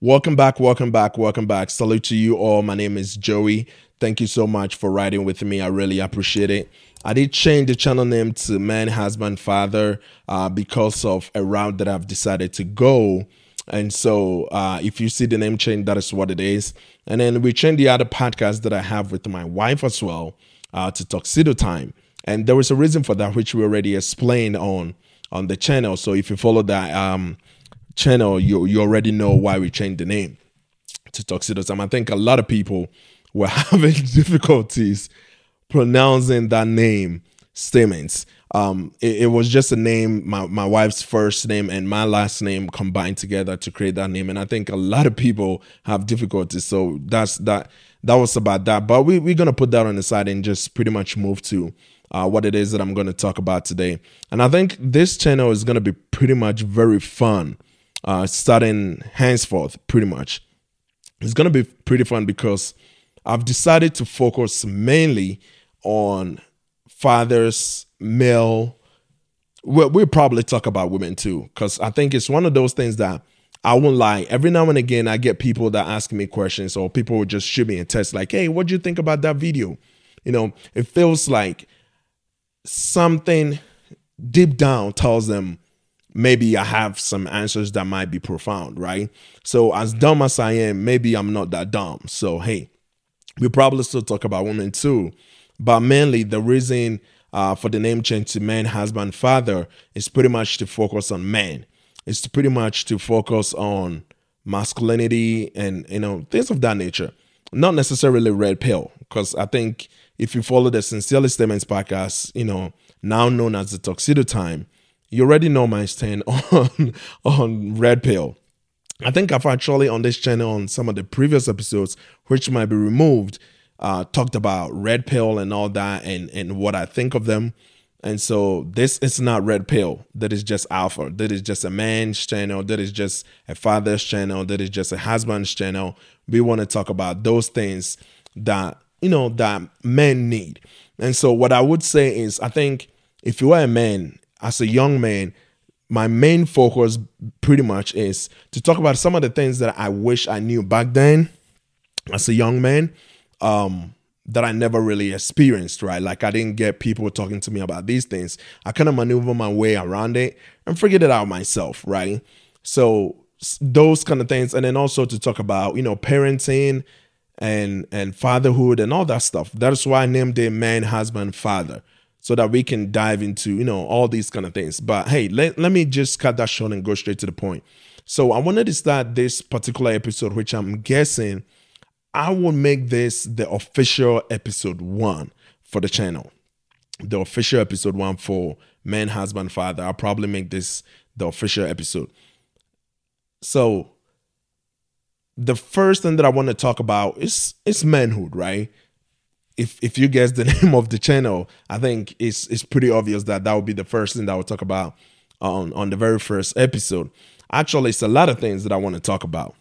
Welcome back, welcome back, welcome back. Salute to you all. My name is Joey. Thank you so much for riding with me. I really appreciate it. I did change the channel name to Man, Husband, Father uh, because of a route that I've decided to go. And so uh, if you see the name change, that is what it is. And then we changed the other podcast that I have with my wife as well uh, to Tuxedo Time. And there was a reason for that, which we already explained on on the channel. So if you follow that, um, channel, you you already know why we changed the name to Tuxedo I think a lot of people were having difficulties pronouncing that name statements. Um, it, it, was just a name, my, my wife's first name and my last name combined together to create that name. And I think a lot of people have difficulties. So that's that that was about that. But we, we're gonna put that on the side and just pretty much move to uh, what it is that I'm gonna talk about today. And I think this channel is gonna be pretty much very fun uh, starting henceforth, pretty much. It's going to be pretty fun because I've decided to focus mainly on fathers, male. We'll, we'll probably talk about women too, because I think it's one of those things that I won't lie. Every now and again, I get people that ask me questions, or people will just shoot me a text like, "Hey, what do you think about that video?" You know, it feels like something deep down tells them maybe I have some answers that might be profound, right? So, as dumb as I am, maybe I'm not that dumb. So, hey, we probably still talk about women too, but mainly the reason uh, for the name change to man, husband, father is pretty much to focus on men. It's pretty much to focus on masculinity and you know things of that nature. Not necessarily red pill, because I think if you follow the Sincerely Statements podcast, you know now known as the Tuxedo Time, you already know my stand on on red pill. I think I've actually on this channel on some of the previous episodes, which might be removed, uh, talked about red pill and all that and and what I think of them. And so this is not red pill. That is just alpha. That is just a man's channel. That is just a father's channel. That is just a husband's channel. We want to talk about those things that you know that men need. And so what I would say is I think if you are a man as a young man, my main focus pretty much is to talk about some of the things that I wish I knew back then as a young man um, that I never really experienced, right? Like I didn't get people talking to me about these things. I kind of maneuver my way around it and figured it out myself, right? So those kind of things and then also to talk about, you know, parenting and and fatherhood and all that stuff. That's why I named it man, husband, father so that we can dive into, you know, all these kind of things. But hey, let, let me just cut that short and go straight to the point. So I wanted to start this particular episode, which I'm guessing I will make this the official episode one for the channel. The official episode one for man, husband, father. I'll probably make this the official episode. So the first thing that I want to talk about is is manhood, right? If if you guess the name of the channel, I think it's it's pretty obvious that that would be the first thing that would talk about on on the very first episode. Actually, it's a lot of things that I want to talk about,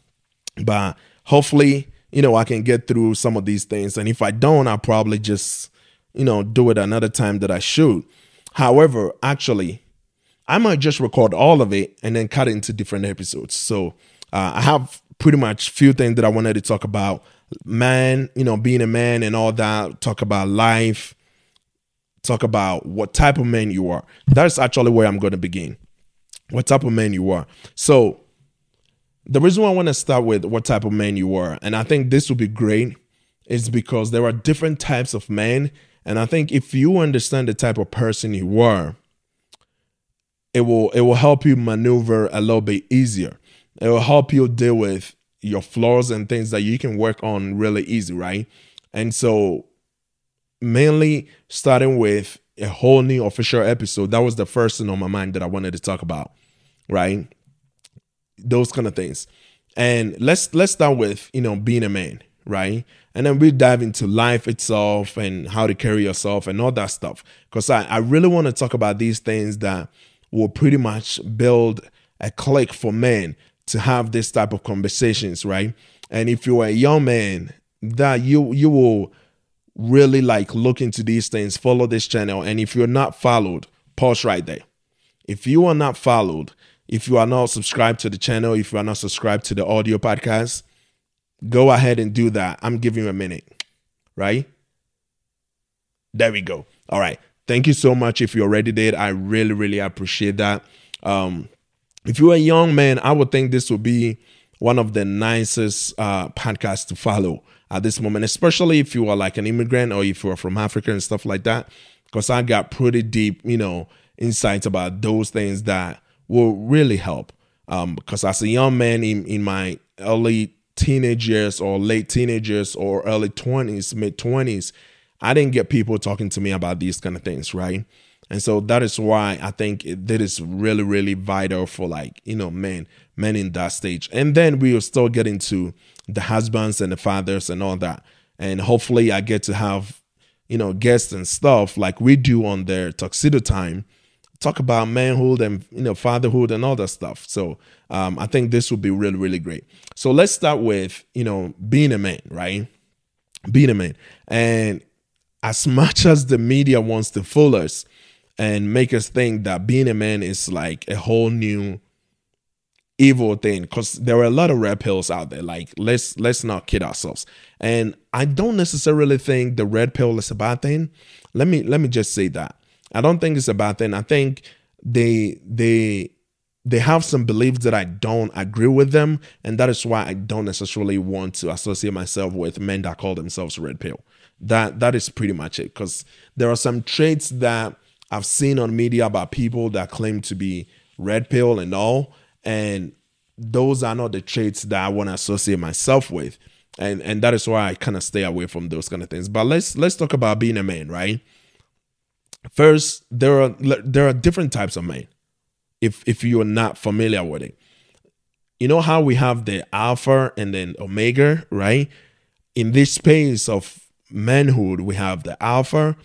but hopefully, you know, I can get through some of these things. And if I don't, I'll probably just you know do it another time that I shoot. However, actually, I might just record all of it and then cut it into different episodes. So uh, I have pretty much few things that I wanted to talk about man, you know, being a man and all that, talk about life, talk about what type of man you are. That's actually where I'm going to begin. What type of man you are. So, the reason why I want to start with what type of man you are, and I think this will be great, is because there are different types of men. And I think if you understand the type of person you are, it will it will help you maneuver a little bit easier. It will help you deal with your flaws and things that you can work on really easy, right? And so, mainly starting with a whole new official episode, that was the first thing on my mind that I wanted to talk about, right? Those kind of things. And let's let's start with you know being a man, right? And then we dive into life itself and how to carry yourself and all that stuff. Because I, I really want to talk about these things that will pretty much build a clique for men to have this type of conversations, right? And if you're a young man, that you you will really like look into these things, follow this channel. And if you're not followed, pause right there. If you are not followed, if you are not subscribed to the channel, if you are not subscribed to the audio podcast, go ahead and do that. I'm giving you a minute, right? There we go. All right. Thank you so much if you already did. I really, really appreciate that. Um, if you're a young man, I would think this would be one of the nicest uh, podcasts to follow at this moment, especially if you are like an immigrant or if you are from Africa and stuff like that. Because I got pretty deep, you know, insights about those things that will really help. Um, because as a young man in, in my early teenage years or late teenagers or early 20s, mid 20s, I didn't get people talking to me about these kind of things, right? And so that is why I think that is really, really vital for like, you know, men, men in that stage. And then we will still get into the husbands and the fathers and all that. And hopefully I get to have, you know, guests and stuff like we do on their tuxedo time, talk about manhood and, you know, fatherhood and all that stuff. So um, I think this would be really, really great. So let's start with, you know, being a man, right? Being a man. And as much as the media wants to fool us, and make us think that being a man is like a whole new evil thing because there are a lot of red pills out there. Like let's let's not kid ourselves. And i don't necessarily think the red pill is a bad thing. Let me let me just say that. I don't think it's a bad thing. I think they they they have some beliefs that i don't agree with them and that is why i don't necessarily want to associate myself with men that call themselves red pill. That that is pretty much it because there are some traits that I've seen on media about people that claim to be red pill and all, and those are not the traits that I want to associate myself with. And and that is why I kind of stay away from those kind of things. But let's let's talk about being a man, right? First, there are there are different types of men. If if you're not familiar with it. You know how we have the alpha and then omega, right? In this space of manhood, we have the alpha,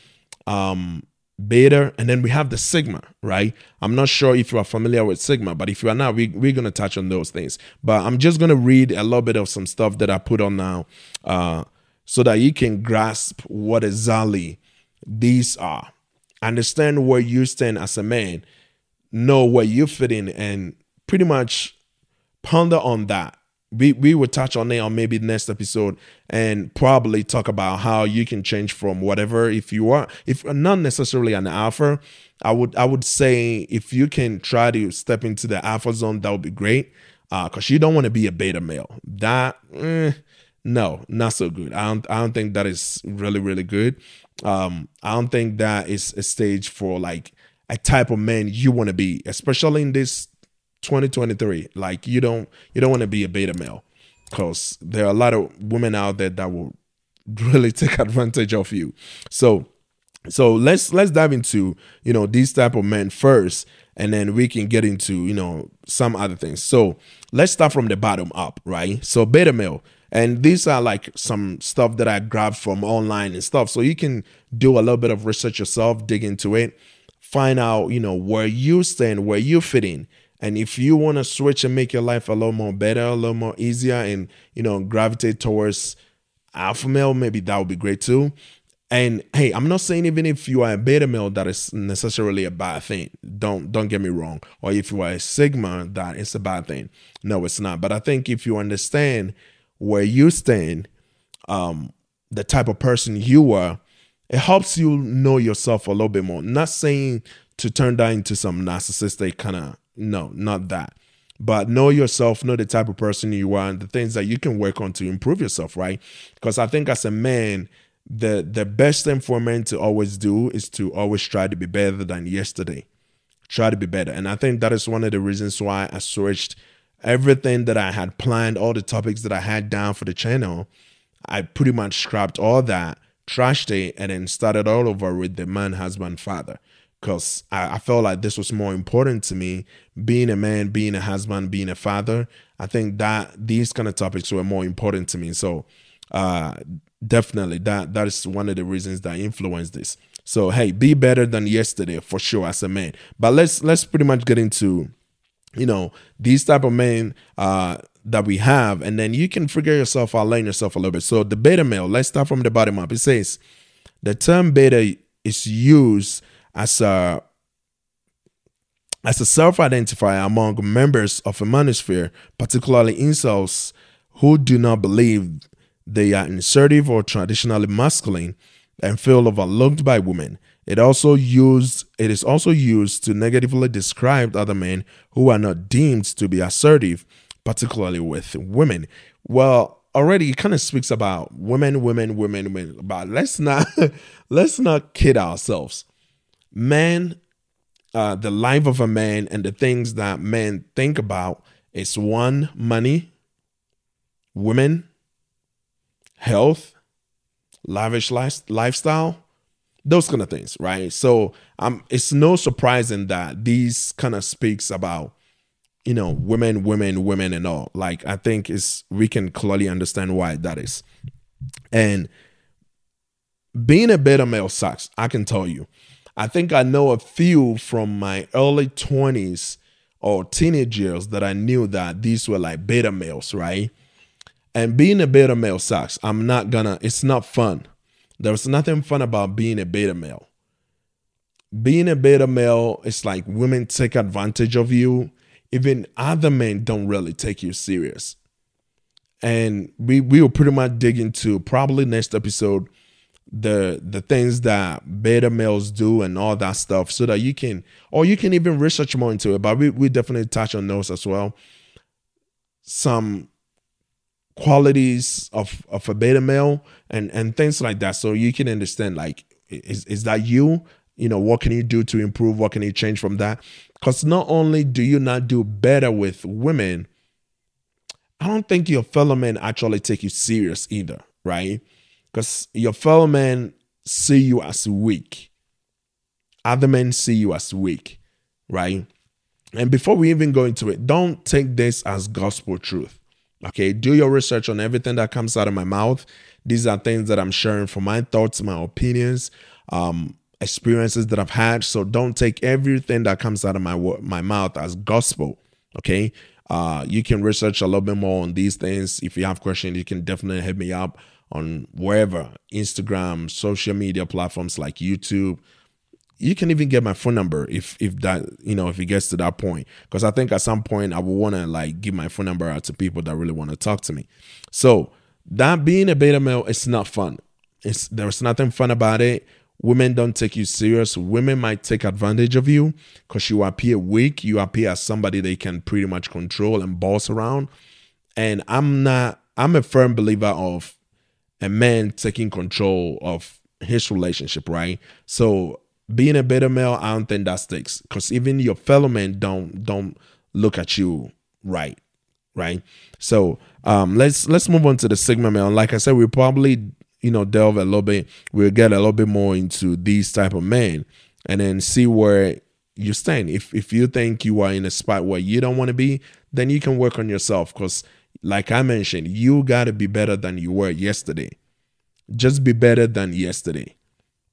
um, beta, and then we have the sigma, right? I'm not sure if you are familiar with sigma, but if you are not, we, we're going to touch on those things. But I'm just going to read a little bit of some stuff that I put on now uh, so that you can grasp what exactly these are. Understand where you stand as a man, know where you fit in, and pretty much ponder on that we we will touch on it on maybe next episode and probably talk about how you can change from whatever if you are if not necessarily an alpha. I would i would say if you can try to step into the alpha zone that would be great uh because you don't want to be a beta male. That eh, no not so good. I don't i don't think that is really really good. Um i don't think that is a stage for like a type of man you want to be especially in this 2023. Like you don't you don't want to be a beta male because there are a lot of women out there that will really take advantage of you. So so let's let's dive into you know these type of men first and then we can get into you know some other things so let's start from the bottom up right so beta male and these are like some stuff that i grabbed from online and stuff so you can do a little bit of research yourself dig into it find out you know where you stand where you fit in and if you want to switch and make your life a little more better, a little more easier, and you know, gravitate towards alpha male, maybe that would be great too. And hey, I'm not saying even if you are a beta male that is necessarily a bad thing. Don't don't get me wrong. Or if you are a sigma, that is a bad thing. No, it's not. But I think if you understand where you stand, um, the type of person you are, it helps you know yourself a little bit more. Not saying to turn that into some narcissistic kind of no, not that. But know yourself, know the type of person you are, and the things that you can work on to improve yourself, right? Because I think as a man, the the best thing for a man to always do is to always try to be better than yesterday. Try to be better. And I think that is one of the reasons why I switched everything that I had planned, all the topics that I had down for the channel. I pretty much scrapped all that, trashed it, and then started all over with the man, husband, father because I, I, felt like this was more important to me being a man being a husband being a father. I think that these kind of topics were more important to me. So uh, definitely that that is one of the reasons that influenced this. So hey be better than yesterday for sure as a man. But let's let's pretty much get into you know these type of men uh that we have and then you can figure yourself out learn yourself a little bit. So the beta male let's start from the bottom up. It says the term beta is used as a as a self identifier among members of a manosphere, particularly incels who do not believe they are assertive or traditionally masculine and feel overlooked by women. It also used it is also used to negatively describe other men who are not deemed to be assertive, particularly with women. Well, already it kind of speaks about women, women, women, women. But let's not let's not kid ourselves. Men, uh, the life of a man and the things that men think about is one money, women, health, lavish life, lifestyle, those kind of things, right? So um, it's no surprising that these kind of speaks about, you know, women, women, women, and all. Like I think is we can clearly understand why that is, and being a beta male sucks. I can tell you. I think I know a few from my early twenties or teenage years that I knew that these were like beta males, right? And being a beta male sucks. I'm not gonna. It's not fun there's nothing fun about being a beta male. Being a beta male, it's like women take advantage of you. Even other men don't really take you serious. And we we will pretty much dig into probably next episode the the things that beta males do and all that stuff so that you can or you can even research more into it. But we, we definitely touch on those as well. Some qualities of of a beta male and and things like that so you can understand like is is that you you know what can you do to improve what can you change from that because not only do you not do better with women i don't think your fellow men actually take you serious either right because your fellow men see you as weak other men see you as weak right and before we even go into it don't take this as gospel truth Okay, do your research on everything that comes out of my mouth. These are things that I'm sharing from my thoughts, my opinions, um, experiences that I've had. So don't take everything that comes out of my my mouth as gospel. Okay, uh, you can research a little bit more on these things. If you have questions, you can definitely hit me up on wherever Instagram, social media platforms like YouTube, you can even get my phone number if if that you know if it gets to that point. Because i think at some point i will want to like give my phone number out to people that really want to talk to me. So that being a beta male it's not fun. It's there's nothing fun about it. Women don't take you serious. Women might take advantage of you because you appear weak. You appear as somebody they can pretty much control and boss around. And i'm not i'm a firm believer of a man taking control of his relationship right so being a beta male, I don't think that sticks because even your fellow men don't don't look at you right, right? So um, let's let's move on to the sigma male. Like I said, we probably you know delve a little bit. We'll get a little bit more into these type of men, and then see where you stand. If if you think you are in a spot where you don't want to be, then you can work on yourself because, like I mentioned, you got to be better than you were yesterday. Just be better than yesterday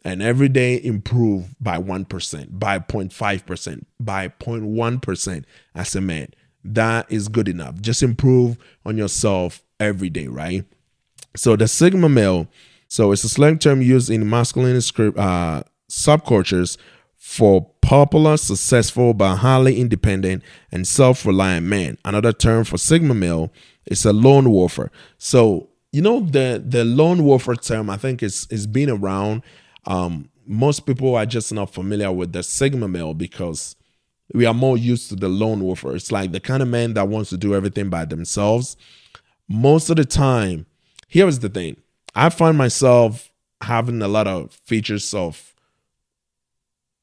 and every day improve by 1%, by 0.5%, by 0.1% as a man. That is good enough. Just improve on yourself every day, right? So the Sigma male, so it's a slang term used in masculinist, uh, subcultures for popular, successful, but highly independent and self-reliant men. Another term for Sigma male is a lone wolfer. So you know the the lone wolfer term, I think is is been around um, most people are just not familiar with the Sigma male because we are more used to the lone wolfer. It's like the kind of man that wants to do everything by themselves. Most of the time, here is the thing I find myself having a lot of features of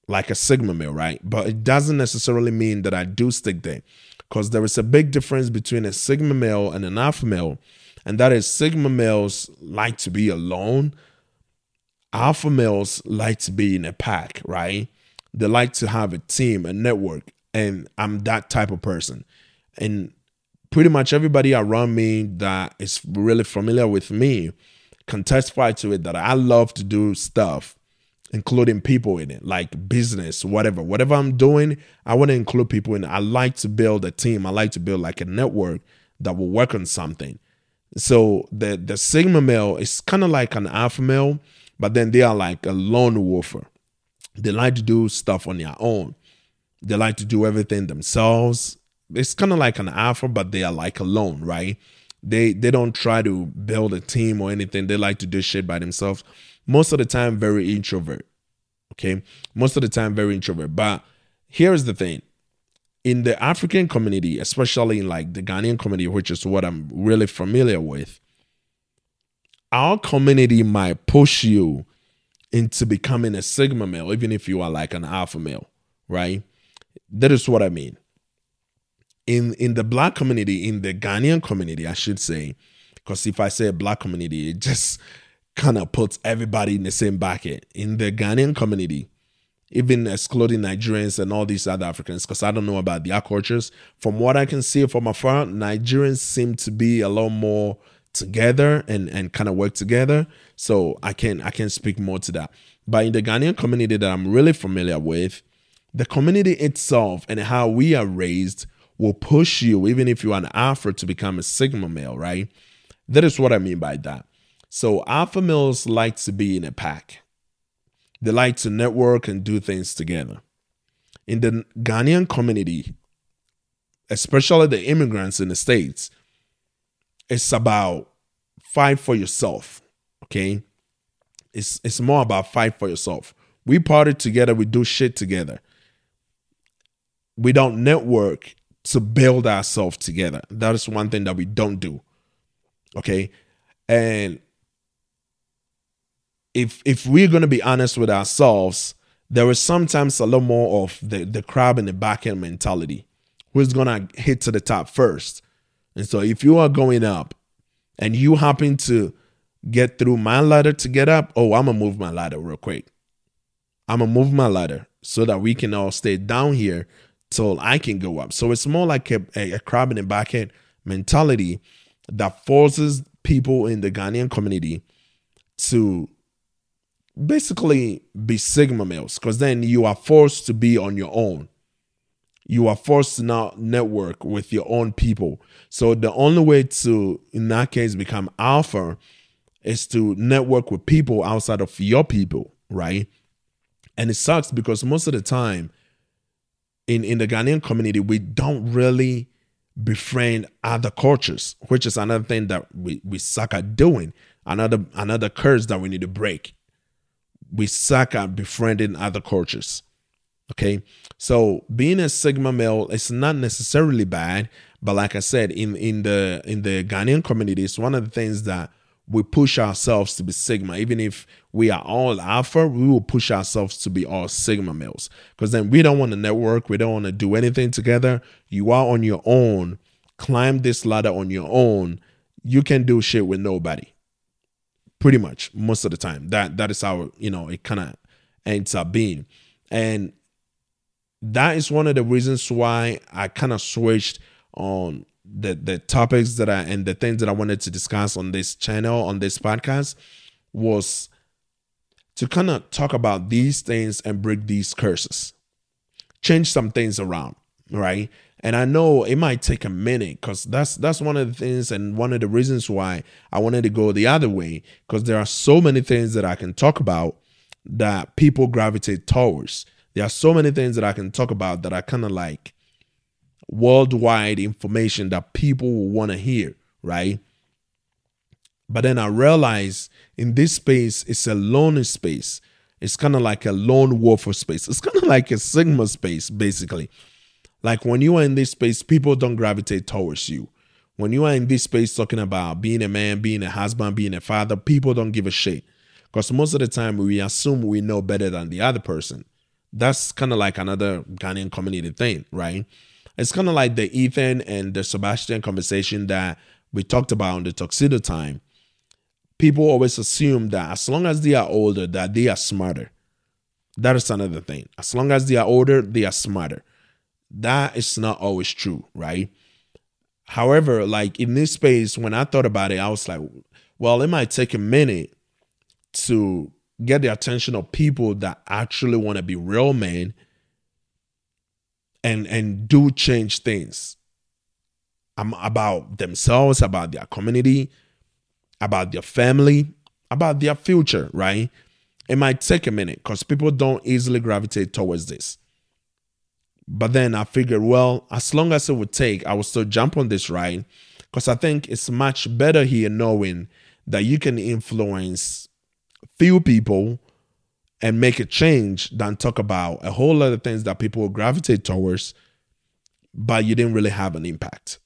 like a Sigma male, right? But it doesn't necessarily mean that I do stick there because there is a big difference between a Sigma male and an Alpha male. And that is Sigma males like to be alone alpha males like to be in a pack, right? They like to have a team, a network, and I'm that type of person. And pretty much everybody around me that is really familiar with me can testify to it that I love to do stuff, including people in it, like business, whatever. Whatever I'm doing, I want to include people in. I like to build a team. I like to build like a network that will work on something. So the the Sigma male is kind of like an alpha male but then they are like a lone wolfer. They like to do stuff on their own. They like to do everything themselves. It's kind of like an alpha, but they are like alone, right? They they don't try to build a team or anything. They like to do shit by themselves. Most of the time, very introvert. Okay, most of the time, very introvert. But here's the thing: in the African community, especially in like the Ghanaian community, which is what I'm really familiar with, our community might push you into becoming a sigma male, even if you are like an alpha male, right? That is what I mean. In in the black community, in the Ghanaian community, I should say, because if I say black community, it just kind of puts everybody in the same bucket. In the Ghanaian community, even excluding Nigerians and all these other Africans, because I don't know about their cultures. From what I can see from afar, Nigerians seem to be a lot more together and and kind of work together. So I can I can speak more to that. But in the Ghanaian community that I'm really familiar with, the community itself and how we are raised will push you, even if you're an alpha, to become a sigma male, right? That is what I mean by that. So alpha males like to be in a pack. They like to network and do things together. In the Ghanaian community, especially the immigrants in the States, it's about fight for yourself. Okay. It's it's more about fight for yourself. We party together, we do shit together. We don't network to build ourselves together. That is one thing that we don't do. Okay. And if if we're gonna be honest with ourselves, there is sometimes a lot more of the, the crab in the bucket mentality. Who's gonna hit to the top first? And so if you are going up and you happen to get through my ladder to get up, oh, I'm gonna move my ladder real quick. I'm gonna move my ladder so that we can all stay down here till I can go up. So it's more like a, a, a crab in the bucket mentality that forces people in the Ghanaian community to basically be sigma males because then you are forced to be on your own you are forced to now network with your own people. So the only way to, in that case, become alpha is to network with people outside of your people, right? And it sucks because most of the time in, in the Ghanaian community, we don't really befriend other cultures, which is another thing that we, we suck at doing. Another another curse that we need to break. We suck at befriending other cultures. Okay. So being a Sigma male is not necessarily bad, but like I said, in in the in the Ghanaian community, it's one of the things that we push ourselves to be Sigma. Even if we are all Alpha, we will push ourselves to be all Sigma males. Because then we don't want to network, we don't want to do anything together. You are on your own. Climb this ladder on your own. You can do shit with nobody. Pretty much most of the time. That that is how you know it kind of ends up being. And that is one of the reasons why I kind of switched on the the topics that I and the things that I wanted to discuss on this channel on this podcast was to kind of talk about these things and break these curses, change some things around, right? And I know it might take a minute because that's that's one of the things and one of the reasons why I wanted to go the other way because there are so many things that I can talk about that people gravitate towards there are so many things that I can talk about that are kind of like worldwide information that people will want to hear, right? But then I realize in this space, it's a lonely space. It's kind of like a lone wolf space. It's kind of like a Sigma space, basically. Like when you are in this space, people don't gravitate towards you. When you are in this space talking about being a man, being a husband, being a father, people don't give a shit. Because most of the time we assume we know better than the other person. That's kind of like another Ghanaian community thing, right? It's kind of like the Ethan and the Sebastian conversation that we talked about on the Tuxedo time. People always assume that as long as they are older, that they are smarter. That is another thing. As long as they are older, they are smarter. That is not always true, right? However, like in this space, when I thought about it, I was like, well, it might take a minute to get the attention of people that actually want to be real men and and do change things. About themselves about their community about their family about their future right? It might take a minute because people don't easily gravitate towards this But then I figured, well, as long as it would take, I would still jump on this ride because I think it's much better here knowing that you can influence few people and make a change than talk about a whole lot of things that people will gravitate towards, but you didn't really have an impact.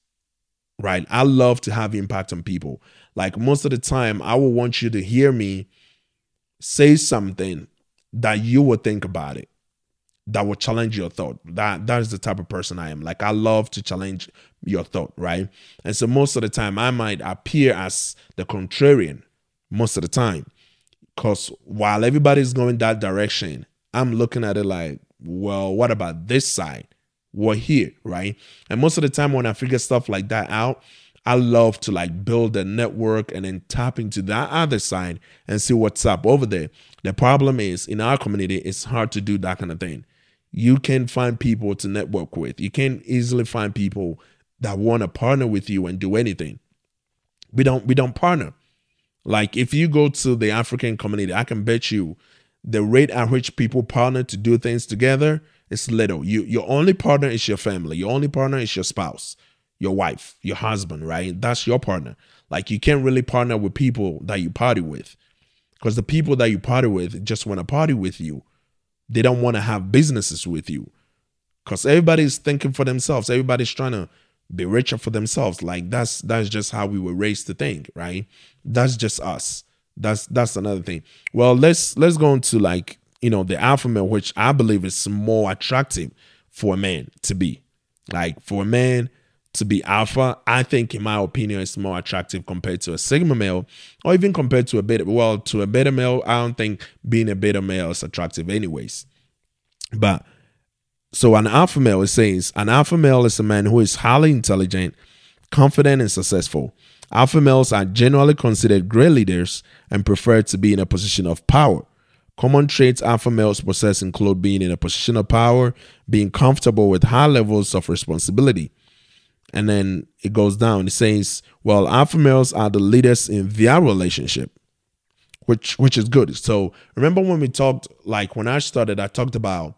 Right? I love to have impact on people. Like most of the time, I will want you to hear me say something that you will think about it that will challenge your thought. That that is the type of person I am. Like I love to challenge your thought, right? And so most of the time I might appear as the contrarian most of the time. Cause while everybody's going that direction, I'm looking at it like, well, what about this side? We're here, right? And most of the time when I figure stuff like that out, I love to like build a network and then tap into that other side and see what's up over there. The problem is in our community, it's hard to do that kind of thing you can find people to network with. You can easily find people that want to partner with you and do anything. We don't we don't partner. Like if you go to the African community, I can bet you the rate at which people partner to do things together is little. You your only partner is your family. Your only partner is your spouse, your wife, your husband, right? That's your partner. Like you can't really partner with people that you party with. Because the people that you party with just want to party with you they don't want to have businesses with you because everybody's thinking for themselves. Everybody's trying to be richer for themselves. Like that's that's just how we were raised to think, right? That's just us. That's that's another thing. Well, let's let's go into like you know the alpha male, which I believe is more attractive for a man to be. Like for a man to be alpha, I think in my opinion it's more attractive compared to a sigma male, or even compared to a beta. Well, to a beta male, I don't think being a beta male is attractive anyways. But so an alpha male, it says an alpha male is a man who is highly intelligent, confident, and successful. Alpha males are generally considered great leaders and prefer to be in a position of power. Common traits alpha males possess include being in a position of power, being comfortable with high levels of responsibility, and then it goes down. It says, well, alpha males are the leaders in their relationship, which which is good. So remember when we talked, like when I started, I talked about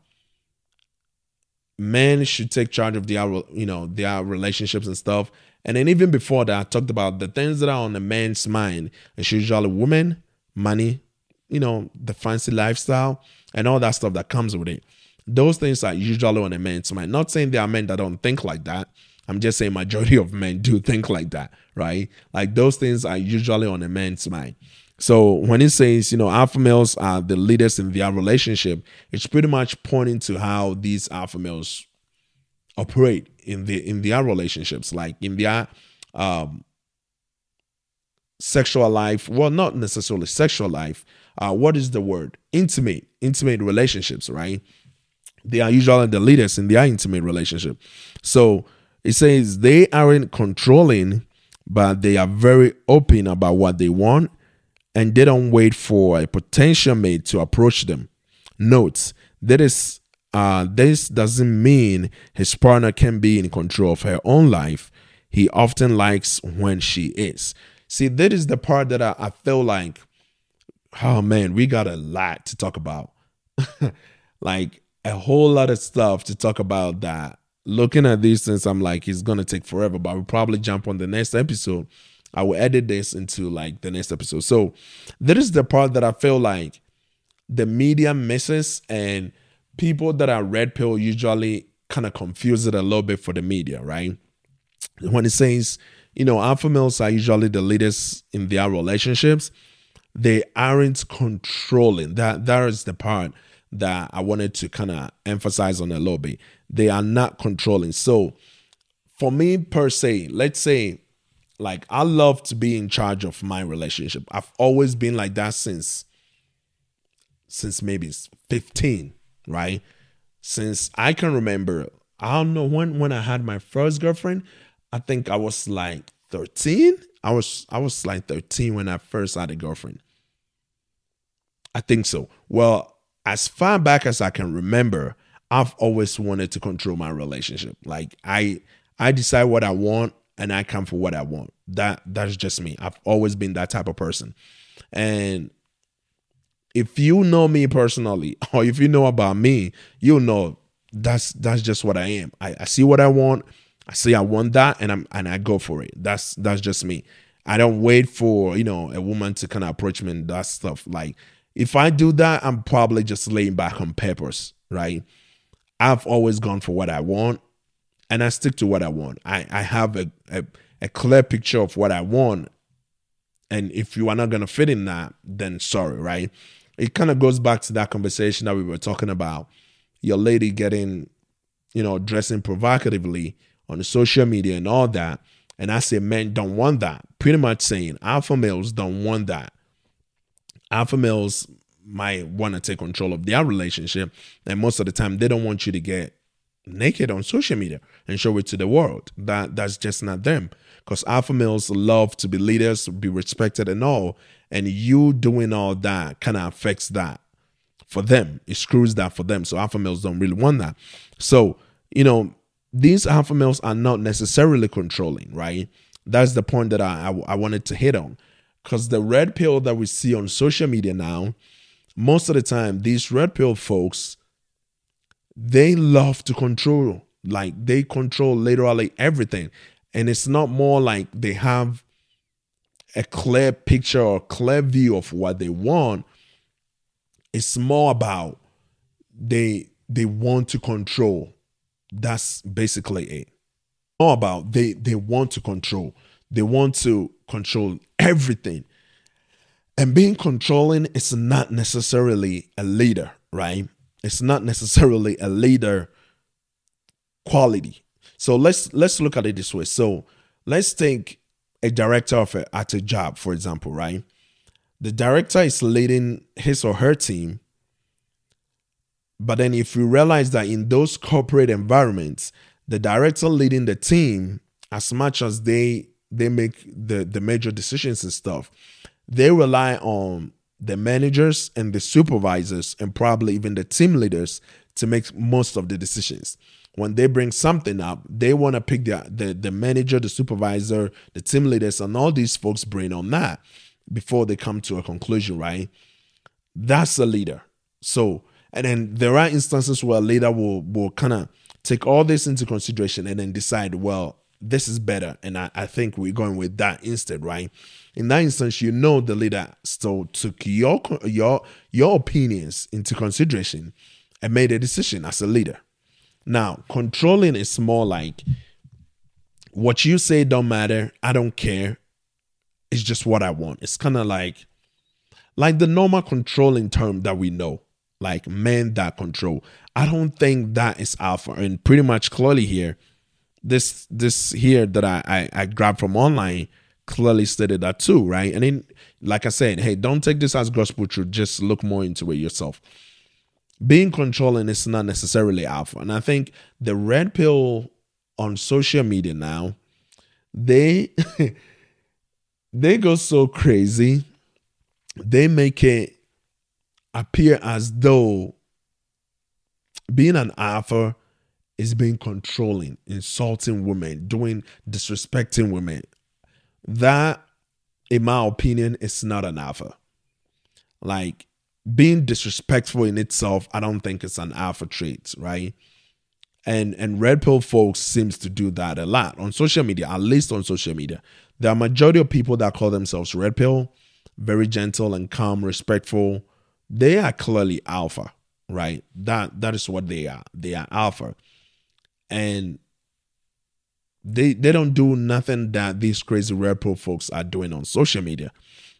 men should take charge of their you know their relationships and stuff. And then even before that, I talked about the things that are on the man's mind. It's usually women, money, you know, the fancy lifestyle, and all that stuff that comes with it. Those things are usually on a man's mind. Not saying there are men that don't think like that, I'm just saying majority of men do think like that, right? Like those things are usually on a man's mind. So when it says, you know, alpha males are the leaders in their relationship, it's pretty much pointing to how these alpha males operate in the in their relationships, like in their um sexual life. Well, not necessarily sexual life. Uh, what is the word? Intimate, intimate relationships, right? They are usually the leaders in their intimate relationship. So it says they aren't controlling, but they are very open about what they want and they don't wait for a potential mate to approach them. Note that is uh, this doesn't mean his partner can be in control of her own life. He often likes when she is. See, that is the part that I, I feel like, oh man, we got a lot to talk about. like a whole lot of stuff to talk about that looking at these things, I'm like, it's gonna take forever, but we'll probably jump on the next episode. I will edit this into like the next episode. So that is the part that I feel like the media misses and people that are red pill usually kind of confuse it a little bit for the media, right? When it says, you know, alpha males are usually the leaders in their relationships, they aren't controlling. That that is the part that I wanted to kind of emphasize on a little bit. They are not controlling. So, for me per se, let's say, like, I love to be in charge of my relationship. I've always been like that since, since maybe 15, right? Since I can remember, I don't know when when I had my first girlfriend. I think I was like 13. I was I was like 13 when I first had a girlfriend. I think so. Well, as far back as I can remember, I've always wanted to control my relationship. Like I I decide what I want and I come for what I want. That that's just me. I've always been that type of person. And if you know me personally or if you know about me, you'll know that's that's just what I am. I, I see what I want. I see I want that, and I'm and I go for it. That's that's just me. I don't wait for you know a woman to kind of approach me and that stuff. Like if I do that, I'm probably just laying back on purpose, right? I've always gone for what I want, and I stick to what I want. I I have a a, a clear picture of what I want, and if you are not gonna fit in that, then sorry, right? It kind of goes back to that conversation that we were talking about. Your lady getting, you know, dressing provocatively on social media and all that. And I say men don't want that. Pretty much saying alpha males don't want that. Alpha males might want to take control of their relationship. And most of the time they don't want you to get naked on social media and show it to the world. That that's just not them. Because alpha males love to be leaders, be respected and all. And you doing all that kind of affects that for them. It screws that for them. So alpha males don't really want that. So, you know, these alpha males are not necessarily controlling, right? That's the point that I, I, I wanted to hit on. Because the red pill that we see on social media now, most of the time, these red pill folks, they love to control. Like they control literally everything. And it's not more like they have a clear picture or clear view of what they want. It's more about they they want to control that's basically it. All about they they want to control. They want to control everything. And being controlling is not necessarily a leader, right? It's not necessarily a leader quality. So let's let's look at it this way. So let's take a director of a, at a job, for example, right? The director is leading his or her team but then if you realize that in those corporate environments, the director leading the team, as much as they they make the, the major decisions and stuff, they rely on the managers and the supervisors and probably even the team leaders to make most of the decisions. When they bring something up, they want to pick the, the the manager, the supervisor, the team leaders, and all these folks' brain on that before they come to a conclusion, right? That's a leader. So and then there are instances where a leader will will kind of take all this into consideration and then decide, well, this is better. And I, I think we're going with that instead, right? In that instance, you know the leader still took your your your opinions into consideration and made a decision as a leader. Now, controlling is more like what you say don't matter. I don't care. It's just what I want. It's kind of like like the normal controlling term that we know like men that control. I don't think that is alpha. And pretty much clearly here, this this here that I, I, I grabbed from online clearly stated that too, right? And then, like I said, hey, don't take this as gospel truth. Just look more into it yourself. Being controlling is not necessarily alpha. And I think the red pill on social media now, they they go so crazy. They make it appear as though being an alpha is being controlling, insulting women, doing disrespecting women. That, in my opinion, is not an alpha. Like being disrespectful in itself, I don't think it's an alpha trait, right? And and red pill folks seems to do that a lot on social media, at least on social media. The majority of people that call themselves red pill, very gentle and calm, respectful, they are clearly alpha, right? That that is what they are. They are alpha. And they they don't do nothing that these crazy red pill folks are doing on social media.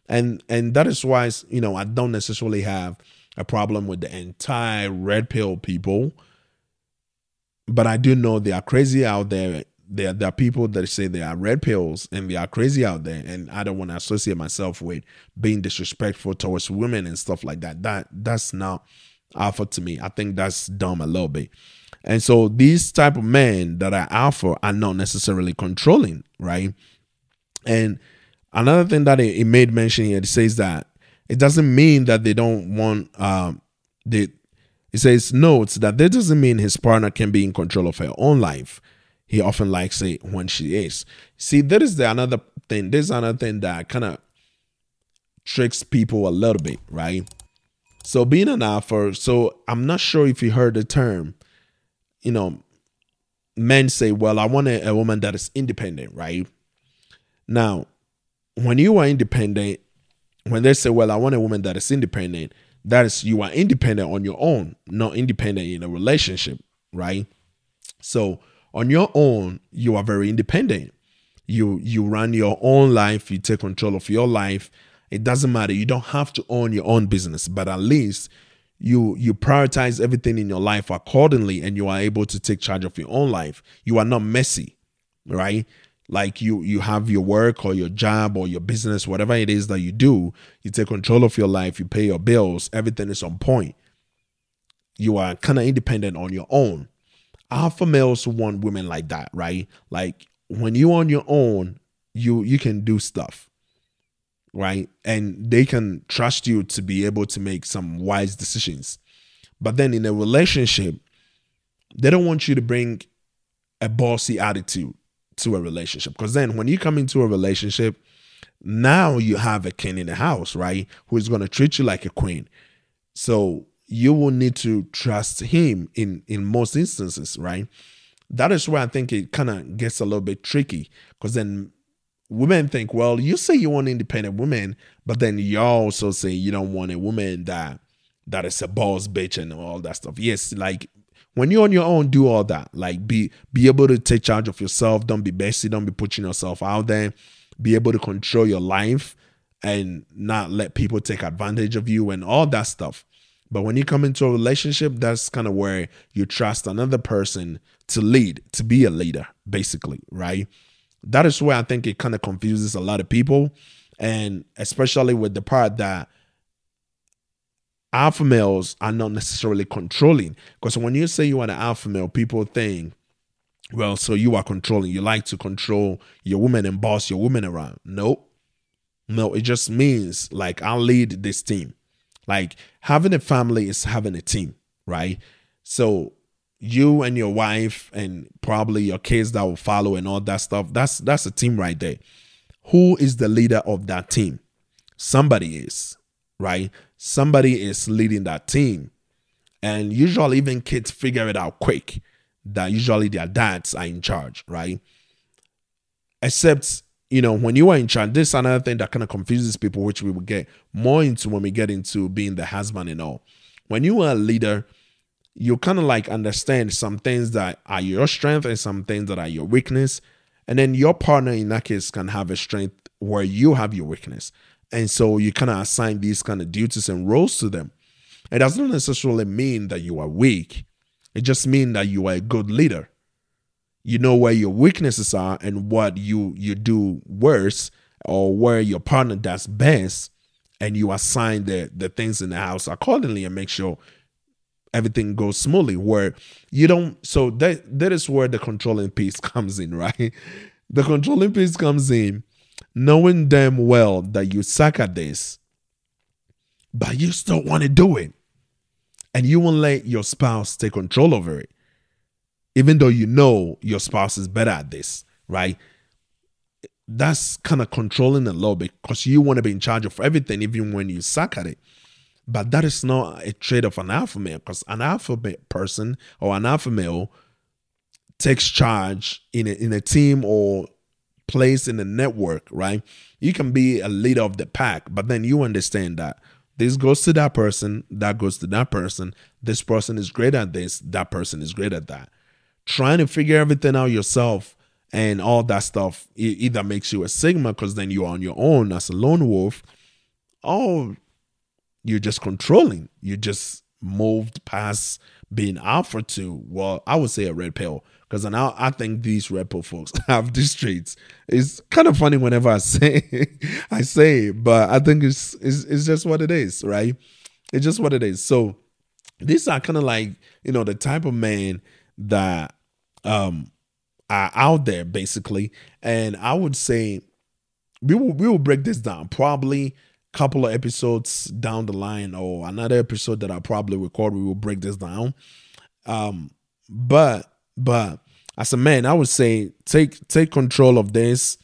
And and that is why you know I don't necessarily have a problem with the entire red pill people. But I do know they are crazy out there. There, there are people that say they are red pills and they are crazy out there. And i don't want to associate myself with being disrespectful towards women and stuff like that. That that's not alpha to me. I think that's dumb a little bit and so these type of men that are alpha are not necessarily controlling right and another thing that it, made mention here it says that it doesn't mean that they don't want um they it says notes that that doesn't mean his partner can be in control of her own life he often likes it when she is. See, that is the another thing. There's another thing that kind of tricks people a little bit, right? So being an alpha, so I'm not sure if you heard the term you know, men say, well, I want a, a woman that is independent, right? Now, when you are independent, when they say, well, I want a woman that is independent, that is you are independent on your own, not independent in a relationship, right? So on your own, you are very independent. You you run your own life, you take control of your life. It doesn't matter. You don't have to own your own business, but at least you you prioritize everything in your life accordingly and you are able to take charge of your own life. You are not messy, right? like you you have your work or your job or your business whatever it is that you do you take control of your life you pay your bills everything is on point you are kind of independent on your own alpha males want women like that right like when you on your own you you can do stuff right and they can trust you to be able to make some wise decisions but then in a relationship they don't want you to bring a bossy attitude to a relationship. Because then when you come into a relationship, now you have a king in the house, right? Who is going to treat you like a queen. So you will need to trust him in in most instances, right? That is where I think it kind of gets a little bit tricky because then women think, well, you say you want independent women, but then you also say you don't want a woman that that is a boss bitch and all that stuff. Yes, like when you're on your own, do all that. Like be be able to take charge of yourself. Don't be bestie. Don't be putting yourself out there. Be able to control your life and not let people take advantage of you and all that stuff. But when you come into a relationship, that's kind of where you trust another person to lead, to be a leader, basically, right? That is where I think it kind of confuses a lot of people. And especially with the part that alpha males are not necessarily controlling. Because when you say you are an alpha male, people think, well, so you are controlling. You like to control your woman and boss your woman around. No, no, it just means like I'll lead this team. Like having a family is having a team, right? So you and your wife and probably your kids that will follow and all that stuff, that's that's a team right there. Who is the leader of that team? Somebody is, right? somebody is leading that team. And usually, even kids figure it out quick that usually their dads are in charge, right? Except, you know, when you are in charge, this is another thing that kind of confuses people, which we will get more into when we get into being the husband and all. When you are a leader, you kind of like understand some things that are your strength and some things that are your weakness. And then your partner in that case can have a strength where you have your weakness. And so you kind of assign these kind of duties and roles to them. It doesn't necessarily mean that you are weak. It just means that you are a good leader. You know where your weaknesses are and what you you do worse or where your partner does best and you assign the the things in the house accordingly and make sure everything goes smoothly where you don't so that that is where the controlling piece comes in right the controlling piece comes in knowing damn well that you suck at this, but you still want to do it. And you won't let your spouse take control over it, even though you know your spouse is better at this, right? That's kind of controlling a little bit because you want to be in charge of everything, even when you suck at it. But that is not a trait of an alpha male because an alpha person or an alpha male takes charge in a, in a team or place in the network, right? You can be a leader of the pack, but then you understand that this goes to that person, that goes to that person. This person is great at this, that person is great at that. Trying to figure everything out yourself and all that stuff either makes you a sigma because then you're on your own as a lone wolf, or you're just controlling. You just moved past being alpha to, well, I would say a red pill because now I think these red pill folks have these traits. It's kind of funny whenever I say I say it, but I think it's, it's it's just what it is, right? It's just what it is. So these are kind of like you know the type of man that um are out there basically, and I would say we will we will break this down probably couple of episodes down the line or another episode that I probably record we will break this down um but but as a man, I would say take take control of this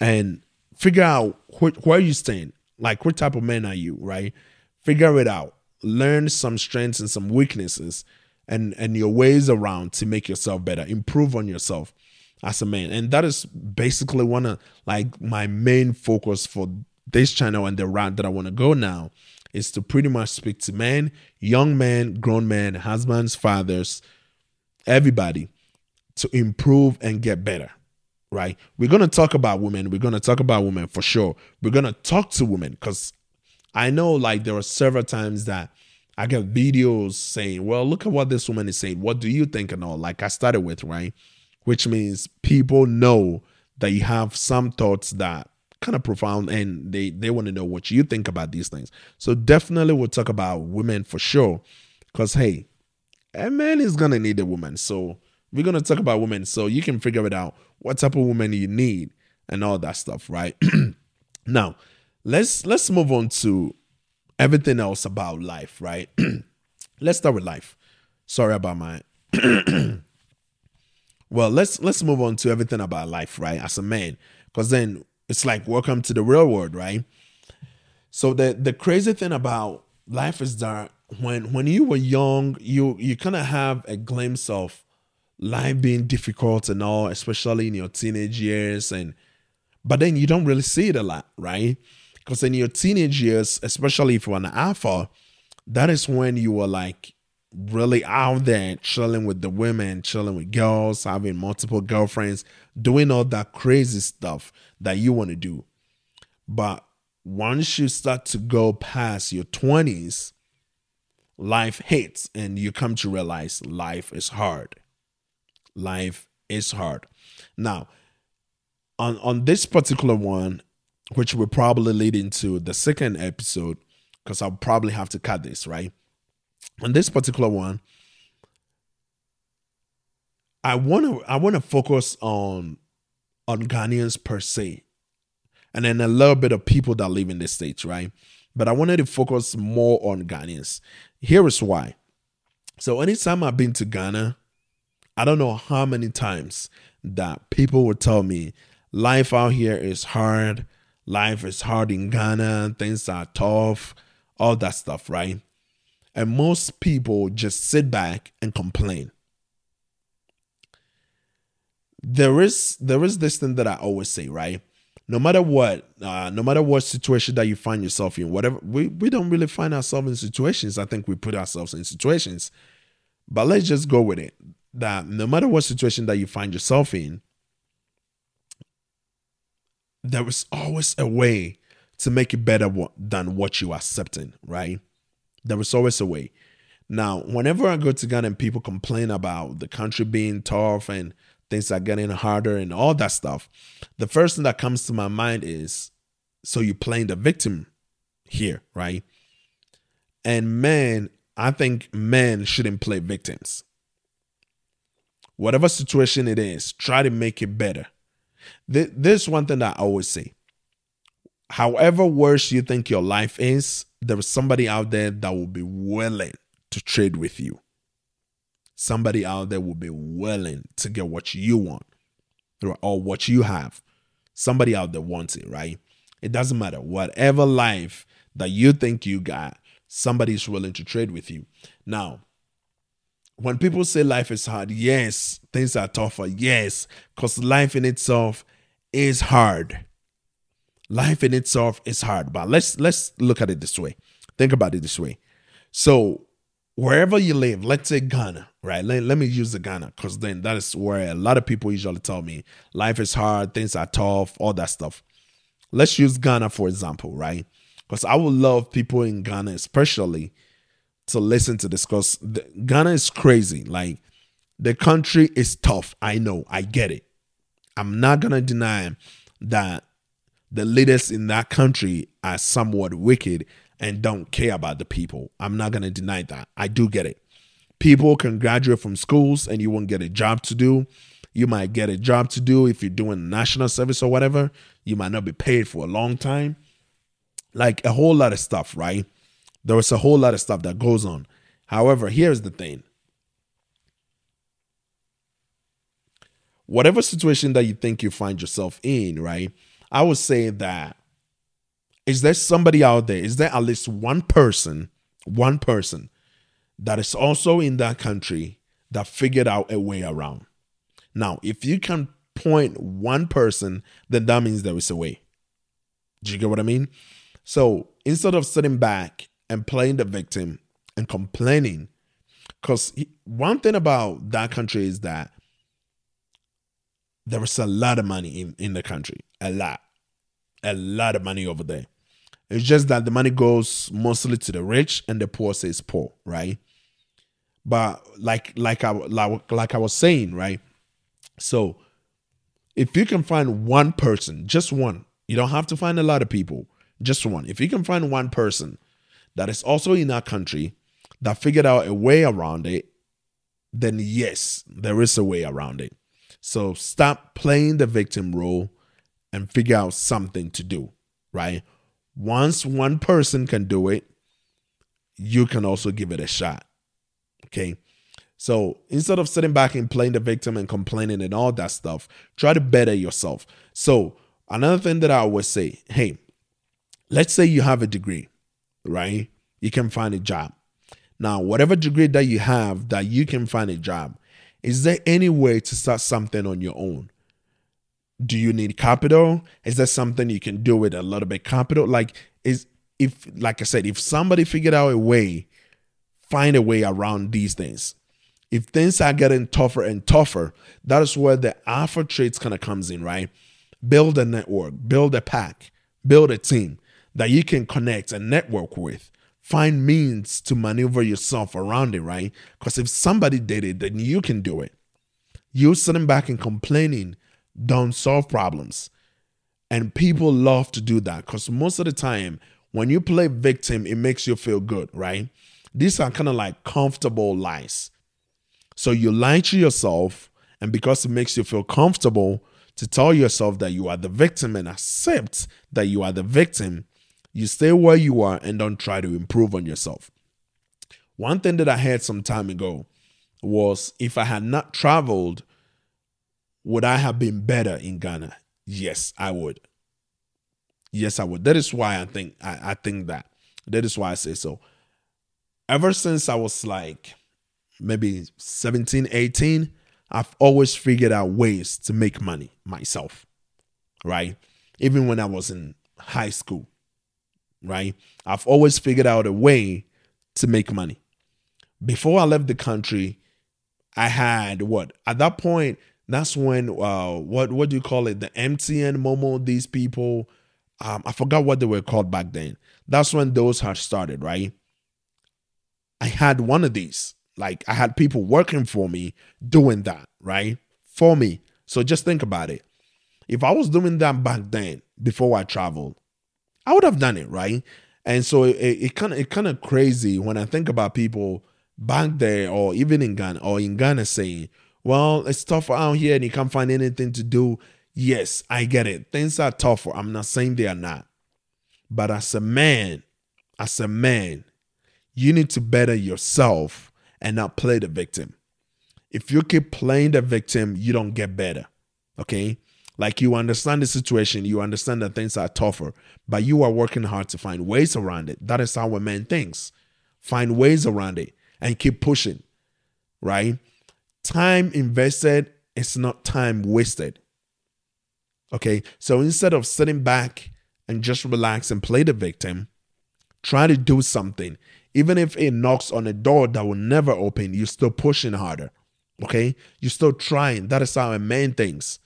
and figure out wh- where you stand. Like what type of man are you, right? Figure it out. Learn some strengths and some weaknesses and and your ways around to make yourself better, improve on yourself as a man. And that is basically one of like my main focus for this channel and the route that I want to go now is to pretty much speak to men, young men, grown men, husbands, fathers, everybody to improve and get better. Right? We're going to talk about women. We're going to talk about women for sure. We're going to talk to women because I know like there are several times that I get videos saying, well, look at what this woman is saying. What do you think? And all, like I started with, right? Which means people know that you have some thoughts that kind of profound and they, they want to know what you think about these things. So definitely we'll talk about women for sure. Because, hey, a man is to need a woman. So we're to talk about women. So you can figure it out what type of woman you need and all that stuff, right? now, let's let's move on to everything else about life, right? let's start with life. Sorry about my Well, let's let's move on to everything about life, right? As a man, because then it's like welcome to the real world, right? So the the crazy thing about life is that when when you were young, you you kind of have a glimpse of life being difficult and all, especially in your teenage years, and but then you don't really see it a lot, right? Because in your teenage years, especially if you're an alpha, that is when you were like really out there chilling with the women, chilling with girls, having multiple girlfriends, doing all that crazy stuff that you want to do. But once you start to go past your 20s, life hits and you come to realize life is hard. Life is hard. Now, on on this particular one, which will probably lead into the second episode because I'll probably have to cut this, right? On this particular one, I want to I want to focus on on Ghanaians per se, and then a little bit of people that live in the states, right? But I wanted to focus more on Ghanaians. Here is why. So anytime I've been to Ghana, I don't know how many times that people would tell me life out here is hard life is hard in Ghana, things are tough, all that stuff, right? And most people just sit back and complain. There is there is this thing that I always say, right? No matter what, uh, no matter what situation that you find yourself in, whatever we, we don't really find ourselves in situations. I think we put ourselves in situations. But let's just go with it. That no matter what situation that you find yourself in, there is always a way to make it better than what you are accepting, right? There is always a way. Now, whenever I go to Ghana and people complain about the country being tough and things are getting harder and all that stuff, the first thing that comes to my mind is so you're playing the victim here, right? And men, I think men shouldn't play victims. Whatever situation it is, try to make it better. This one thing that I always say. However worse you think your life is, there is somebody out there that will be willing to trade with you. Somebody out there will be willing to get what you want or what you have. Somebody out there wants it, right? It doesn't matter. Whatever life that you think you got, somebody's willing to trade with you. Now, when people say life is hard, yes, things are tougher, yes, because life in itself is hard. Life in itself is hard, but let's let's look at it this way. Think about it this way. So wherever you live, let's say Ghana, right? Let, let me use the Ghana because then that is where a lot of people usually tell me life is hard, things are tough, all that stuff. Let's use Ghana for example, right? Because I would love people in Ghana, especially to listen to this because Ghana is crazy. Like the country is tough. I know. I get it. I'm not gonna deny that the leaders in that country are somewhat wicked and don't care about the people. I'm not gonna deny that. I do get it. People can graduate from schools and you won't get a job to do. You might get a job to do if you're doing national service or whatever. You might not be paid for a long time. Like a whole lot of stuff, right? There was a whole lot of stuff that goes on. However, here's the thing. Whatever situation that you think you find yourself in, right? I would say that is there somebody out there? Is there at least one person, one person that is also in that country that figured out a way around. Now, if you can point one person, then that means there is a way. Do you get what I mean? So instead of sitting back and playing the victim and complaining, because one thing about that country is that there is a lot of money in, in the country, a lot, a lot of money over there. It's just that the money goes mostly to the rich and the poor says poor, right? But like like I like, like I was saying, right? So if you can find one person, just one, you don't have to find a lot of people, just one. If you can find one person that is also in our country that figured out a way around it, then yes, there is a way around it. So stop playing the victim role and figure out something to do, right? Once one person can do it, you can also give it a shot. Okay. So instead of sitting back and playing the victim and complaining and all that stuff, try to better yourself. So another thing that I always say, hey, let's say you have a degree, right? You can find a job. Now, whatever degree that you have that you can find a job, is there any way to start something on your own? Do you need capital? Is there something you can do with a little bit capital? Like is if like I said, if somebody figured out a way, find a way around these things if things are getting tougher and tougher, that is where the alpha traits kind of comes in, right? Build a network, build a pack, build a team that you can connect and network with. Find means to maneuver yourself around it, right? Because if somebody did it, then you can do it. You sitting back and complaining don't solve problems. And people love to do that because most of the time, when you play victim, it makes you feel good, right? These are kind of like comfortable lies. So you lie to yourself, and because it makes you feel comfortable to tell yourself that you are the victim and accept that you are the victim, you stay where you are and don't try to improve on yourself. One thing that I heard some time ago was if I had not traveled, would I have been better in Ghana? Yes, I would. Yes, I would. That is why I think I, I think that. That is why I say so. Ever since I was like maybe 17, 18, I've always figured out ways to make money myself, right? Even when I was in high school, right? I've always figured out a way to make money. Before I left the country, I had what? At that point, that's when uh what what do you call it? The MTN Momo, these people, um, I forgot what they were called back then. That's when those had started, right? I had one of these like I had people working for me doing that, right? For me. So just think about it. If I was doing that back then before I traveled, I would have done it, right? And so it kind of it kind of crazy when I think about people back there or even in Ghana or in Ghana saying, "Well, it's tough out here and you can't find anything to do." Yes, I get it. Things are tougher. I'm not saying they are not. But as a man, as a man, you need to better yourself and not play the victim. If you keep playing the victim, you don't get better. Okay? Like you understand the situation, you understand that things are tougher, but you are working hard to find ways around it. That is how a man thinks. Find ways around it and keep pushing, right? Time invested is not time wasted. Okay, so instead of sitting back and just relax and play the victim, try to do something. Even if it knocks on a door that will never open, you're still pushing harder. Okay? You're still trying. That is how a man thinks.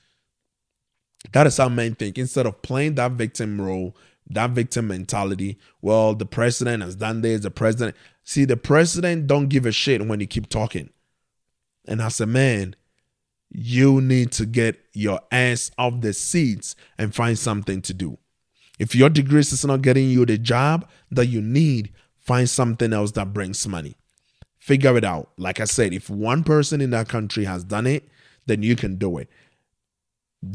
That is how men think. Instead of playing that victim role, that victim mentality, well, the president has done this, the president. See, the president don't give a shit when you keep talking. And as a man, you need to get your ass off the seats and find something to do. If your degree is not getting you the job that you need, Find something else that brings money. Figure it out. Like I said, if one person in that country has done it, then you can do it.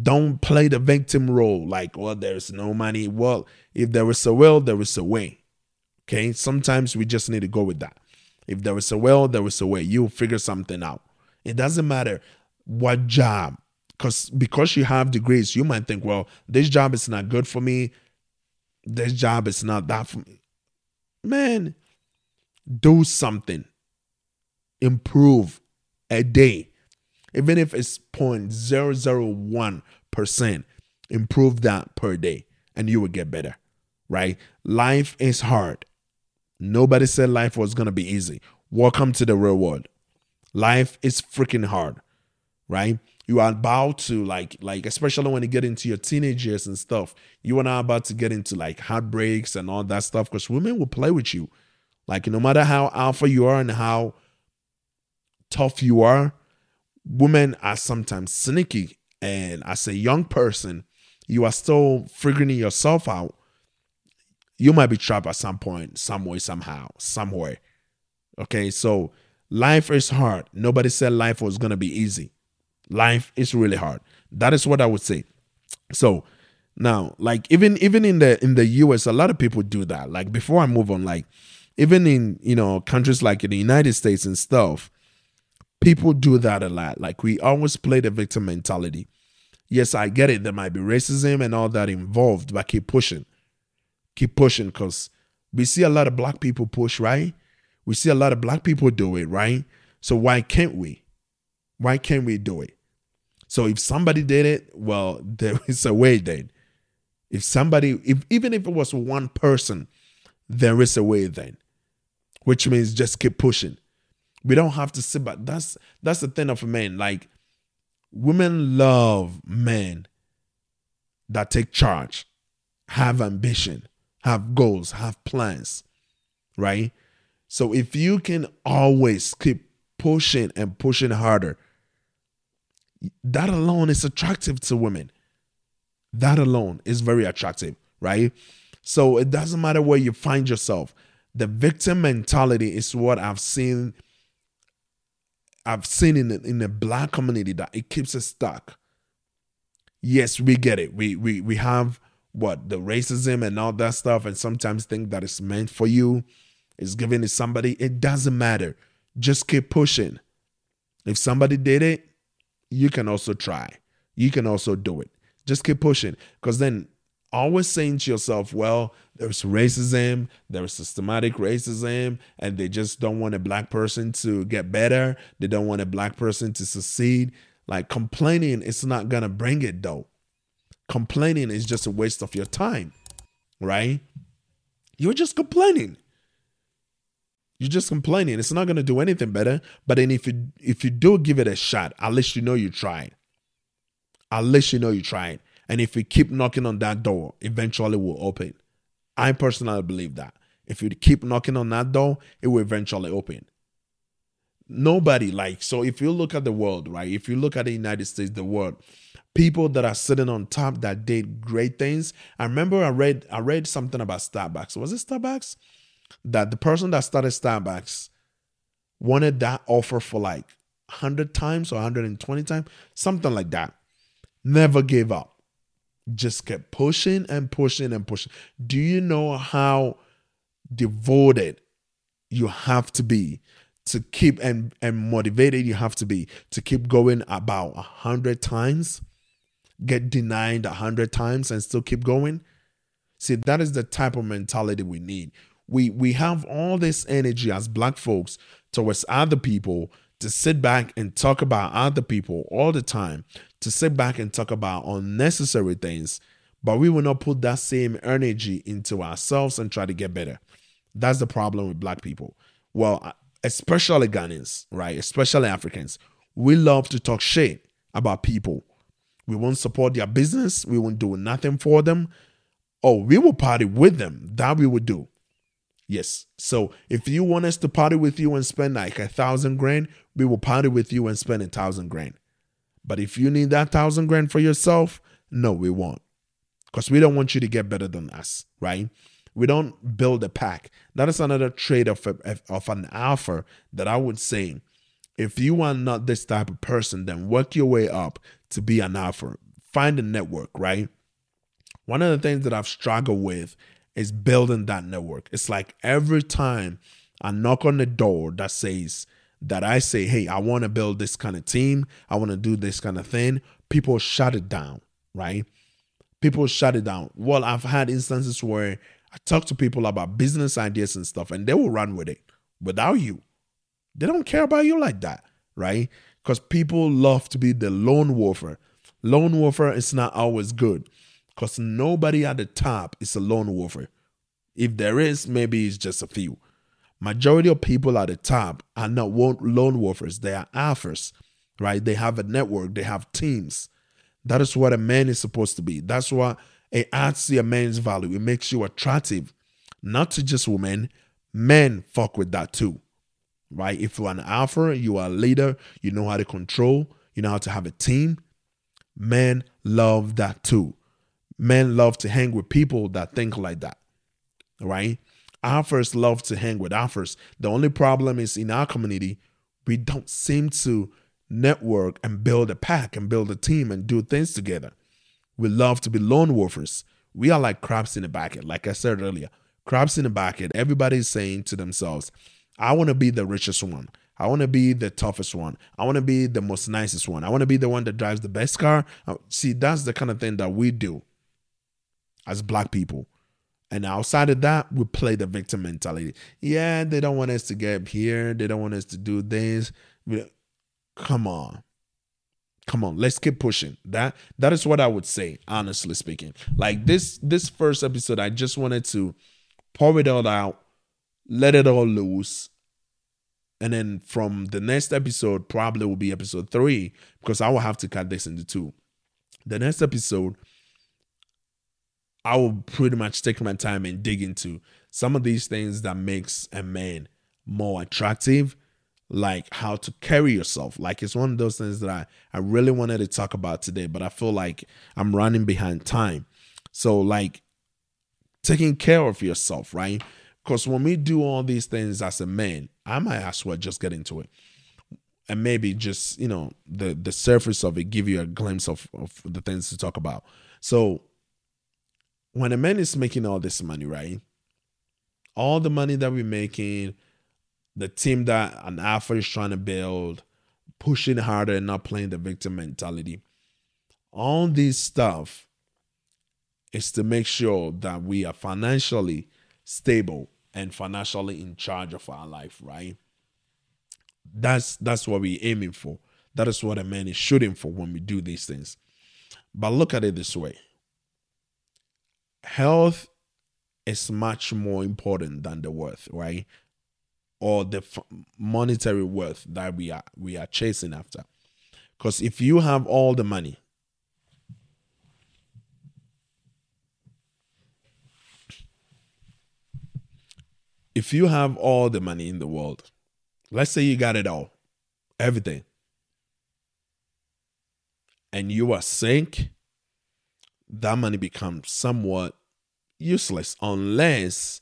Don't play the victim role like, well, there's no money. Well, if there is a will, there is a way. Okay. Sometimes we just need to go with that. If there is a will, there is a way. You'll figure something out. It doesn't matter what job. Because because you have degrees, you might think, well, this job is not good for me. This job is not that for me man, do something. improve a day, even if it's 0.001%, improve that per day and you will get better, right? Life is hard. Nobody said life was going to be easy. Welcome to the real world. Life is freaking hard, right? You are about to like like especially when you get into your teenage years and stuff. You are now about to get into like heartbreaks and all that stuff because women will play with you. Like no matter how alpha you are and how tough you are, women are sometimes sneaky. And as a young person, you are still figuring yourself out. You might be trapped at some point, some way, somehow, somewhere. Okay, so life is hard. Nobody said life was gonna be easy. Life is really hard. That is what I would say. So now, like even even in the in the US, a lot of people do that. Like before I move on, like even in you know countries like in the United States and stuff, people do that a lot. Like we always play the victim mentality. Yes, I get it. There might be racism and all that involved, but keep pushing. Keep pushing because we see a lot of black people push, right? We see a lot of black people do it, right? So why can't we? Why can't we do it? So if somebody did it, well, there is a way then. If somebody, if even if it was one person, there is a way then. Which means just keep pushing. We don't have to sit back. That's that's the thing of men. Like women love men that take charge, have ambition, have goals, have plans, right? So if you can always keep pushing and pushing harder, that alone is attractive to women. That alone is very attractive, right? So it doesn't matter where you find yourself. The victim mentality is what I've seen I've seen in the, in the black community that it keeps us stuck. Yes, we get it. We we we have what the racism and all that stuff, and sometimes think that it's meant for you, is given to somebody. It doesn't matter. Just keep pushing. If somebody did it, you can also try. You can also do it. Just keep pushing. Because then always saying to yourself, well, there's racism, there's systematic racism, and they just don't want a black person to get better. They don't want a black person to succeed. Like complaining is not going to bring it though. Complaining is just a waste of your time, right? You're just complaining. You're just complaining. It's not going to do anything better. But then if you if you do give it a shot, at least you know you tried. At least you know you tried. And if you keep knocking on that door, eventually will open. I personally believe that. If you keep knocking on that door, it will eventually open. Nobody like so if you look at the world, right? If you look at the United States, the world, people that are sitting on top that did great things. I remember I read I read something about Starbucks. Was it Starbucks? That the person that started Starbucks wanted that offer for like 100 times or 120 times, something like that. Never gave up just kept pushing and pushing and pushing. Do you know how devoted you have to be to keep and, and motivated you have to be to keep going about a hundred times, get denied a hundred times and still keep going? See, that is the type of mentality we need. We we have all this energy as black folks towards other people to sit back and talk about other people all the time, to sit back and talk about unnecessary things, but we will not put that same energy into ourselves and try to get better. That's the problem with black people. Well, uh, especially Ghanaians, right? Especially Africans. We love to talk shit about people. We won't support their business. We won't do nothing for them. Oh, we will party with them. That we would do. Yes. So if you want us to party with you and spend like a thousand grand, we will party with you and spend a thousand grand. But if you need that thousand grand for yourself, no, we won't. Because we don't want you to get better than us, right? We don't build a pack. That is another trade of, a, of an alpha that I would say if you are not this type of person, then work your way up to be an alpha. Find a network, right? One of the things that I've struggled with is building that network. It's like every time I knock on the door that says that I say, hey, I want to build this kind of team, I want to do this kind of thing, people shut it down, right? People shut it down. Well, I've had instances where I talk to people about business ideas and stuff, and they will run with it without you. They don't care about you like that, right? Because people love to be the lone wolfer. Lone wolfer is not always good because nobody at the top is a lone wolfer. If there is, maybe it's just a few. Majority of people at the top are not lone wolfers, they are alphas, right? They have a network, they have teams. That is what a man is supposed to be. That's what it adds to a man's value. It makes you attractive, not to just women. Men fuck with that too, right? If you're an alpha, you are a leader, you know how to control, you know how to have a team. Men love that too. Men love to hang with people that think like that, right? Alphas love to hang with alphas. The only problem is in our community, we don't seem to network and build a pack and build a team and do things together. We love to be lone wolfers. We are like crabs in a bucket. Like I said earlier, crabs in a bucket. Everybody's saying to themselves, I want to be the richest one. I want to be the toughest one. I want to be the most nicest one. I want to be the one that drives the best car. Uh, see, that's the kind of thing that we do as black people. And outside of that, we play the victim mentality. Yeah, they don't want us to get here. They don't want us to do this. Come on. Come on, let's keep pushing. That that is what I would say, honestly speaking. Like this this first episode, I just wanted to pour it all out, let it all loose. And then from the next episode, probably will be episode three, because I will have to cut this into two. The next episode, I will pretty much take my time and dig into some of these things that makes a man more attractive, like how to carry yourself. Like it's one of those things that I, I really wanted to talk about today, but I feel like I'm running behind time. So like taking care of yourself, right? Because when we do all these things as a man, I might as well just get into it. And maybe just, you know, the the surface of it give you a glimpse of, of the things to talk about. So when a man is making all this money, right? All the money that we're making, the team that an alpha is trying to build, pushing harder and not playing the victim mentality. All this stuff is to make sure that we are financially stable and financially in charge of our life, right? That's that's what we're aiming for. That is what a man is shooting for when we do these things. But look at it this way health is much more important than the worth, right? Or the f- monetary worth that we are we are chasing after. Because if you have all the money, if you have all the money in the world, let's say you got it all, everything, and you are sick, that money becomes somewhat useless unless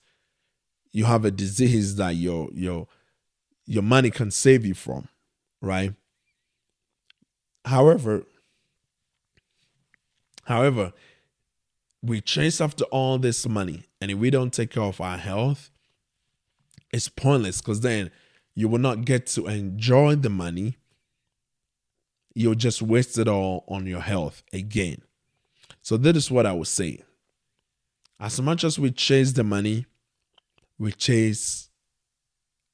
you have a disease that your your your money can save you from, right? However, however, we chase after all this money, and if we don't take care of our health, it's pointless because then you will not get to enjoy the money. You'll just waste it all on your health again. So, that is what I would say. As much as we chase the money, we chase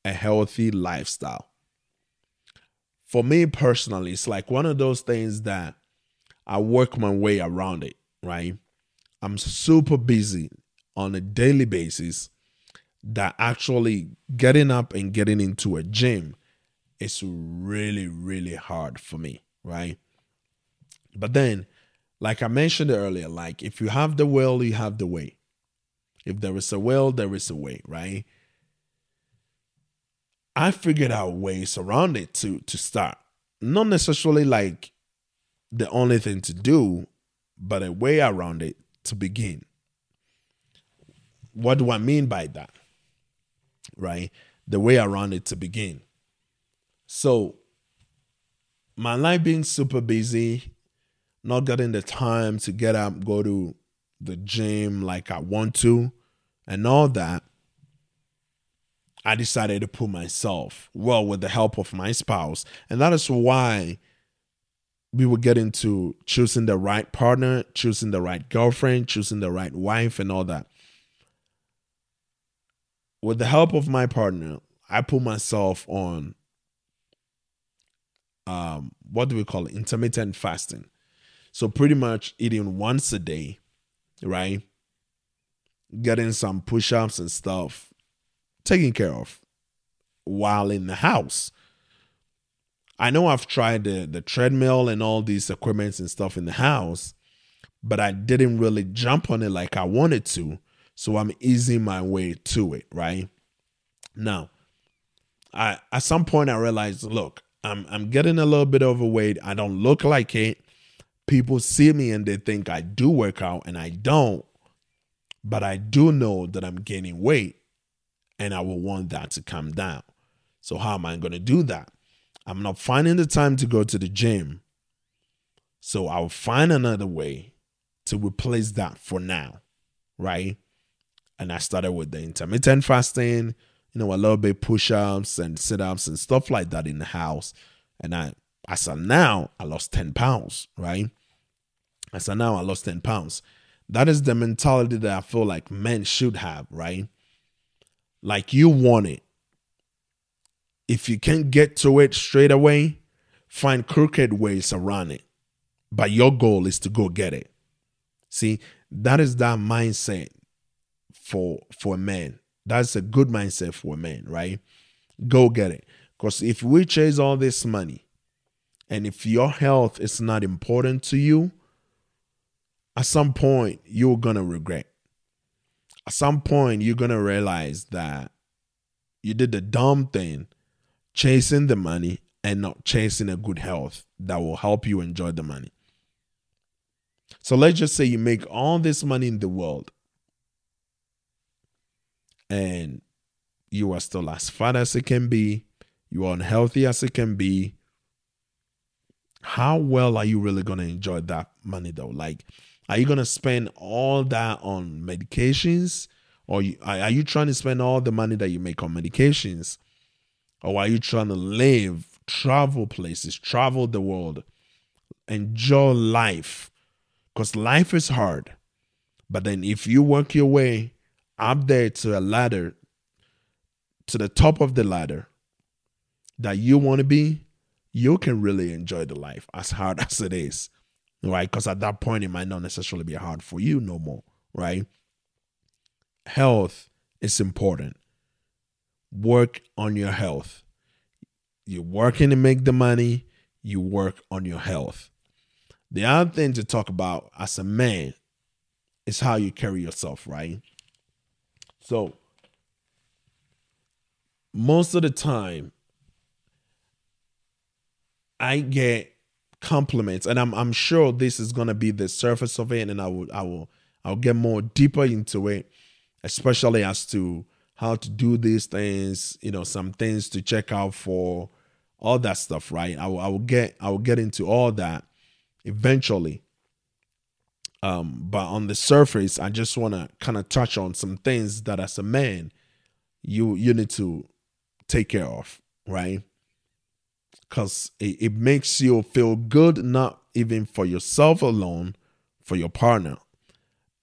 a healthy lifestyle. For me personally, it's like one of those things that I work my way around it, right? I'm super busy on a daily basis that actually getting up and getting into a gym is really, really hard for me, right? But then like I mentioned earlier, like if you have the will, you have the way. If there is a will, there is a way, right? I figured out ways around it to to start. Not necessarily like the only thing to do, but a way around it to begin. What do I mean by that? Right? The way around it to begin. So, my life being super busy, not getting the time to get up, go to the gym like I want to, and all that, I decided to put myself, well, with the help of my spouse. And that is why we would get into choosing the right partner, choosing the right girlfriend, choosing the right wife, and all that. With the help of my partner, I put myself on um, what do we call it? Intermittent fasting. So pretty much eating once a day, right? Getting some push-ups and stuff, taken care of while in the house. I know I've tried the, the treadmill and all these equipments and stuff in the house, but I didn't really jump on it like I wanted to. So I'm easing my way to it, right? Now, I at some point I realized, look, I'm I'm getting a little bit overweight. I don't look like it. People see me and they think I do work out and I don't. But I do know that I'm gaining weight and I will want that to come down. So how am I going to do that? I'm not finding the time to go to the gym. So I'll find another way to replace that for now, right? And I started with the intermittent fasting, you know, a little bit push-ups and sit-ups and stuff like that in the house. And I as of now, I lost 10 pounds, right? As of now, I lost 10 pounds. That is the mentality that I feel like men should have, right? Like you want it if you can't get to it straight away, find crooked ways around it. But your goal is to go get it. See, that is that mindset for for a man. That's a good mindset for a man, right? Go get it. Because if we chase all this money and if your health is not important to you, at some point you're gonna regret. At some point, you're gonna realize that you did the dumb thing chasing the money and not chasing a good health that will help you enjoy the money. So let's just say you make all this money in the world and you are still as fat as it can be, you are unhealthy as it can be. How well are you really going to enjoy that money though? Like, are you going to spend all that on medications? Or are you trying to spend all the money that you make on medications or are you trying to live, travel places, travel the world, enjoy life? Because life is hard. But then if you work your way up there to a ladder, to the top of the ladder that you want to be, you can really enjoy the life as hard as it is. Right? Because at that point, it might not necessarily be hard for you no more. Right? Health is important work on your health. You're working to make the money, you work on your health. The other thing to talk about as a man is how you carry yourself, right? So, most of the time, I get compliments, and I'm I'm sure this is gonna be the surface of it, and I will I will I'll get more deeper into it, especially as to how to do these things, you know, some things to check out for all that stuff, right? I will, I will get I will get into all that eventually. Um, but on the surface, I just want to kind of touch on some things that as a man, you you need to take care of, right? Because it, it makes you feel good, not even for yourself alone, for your partner.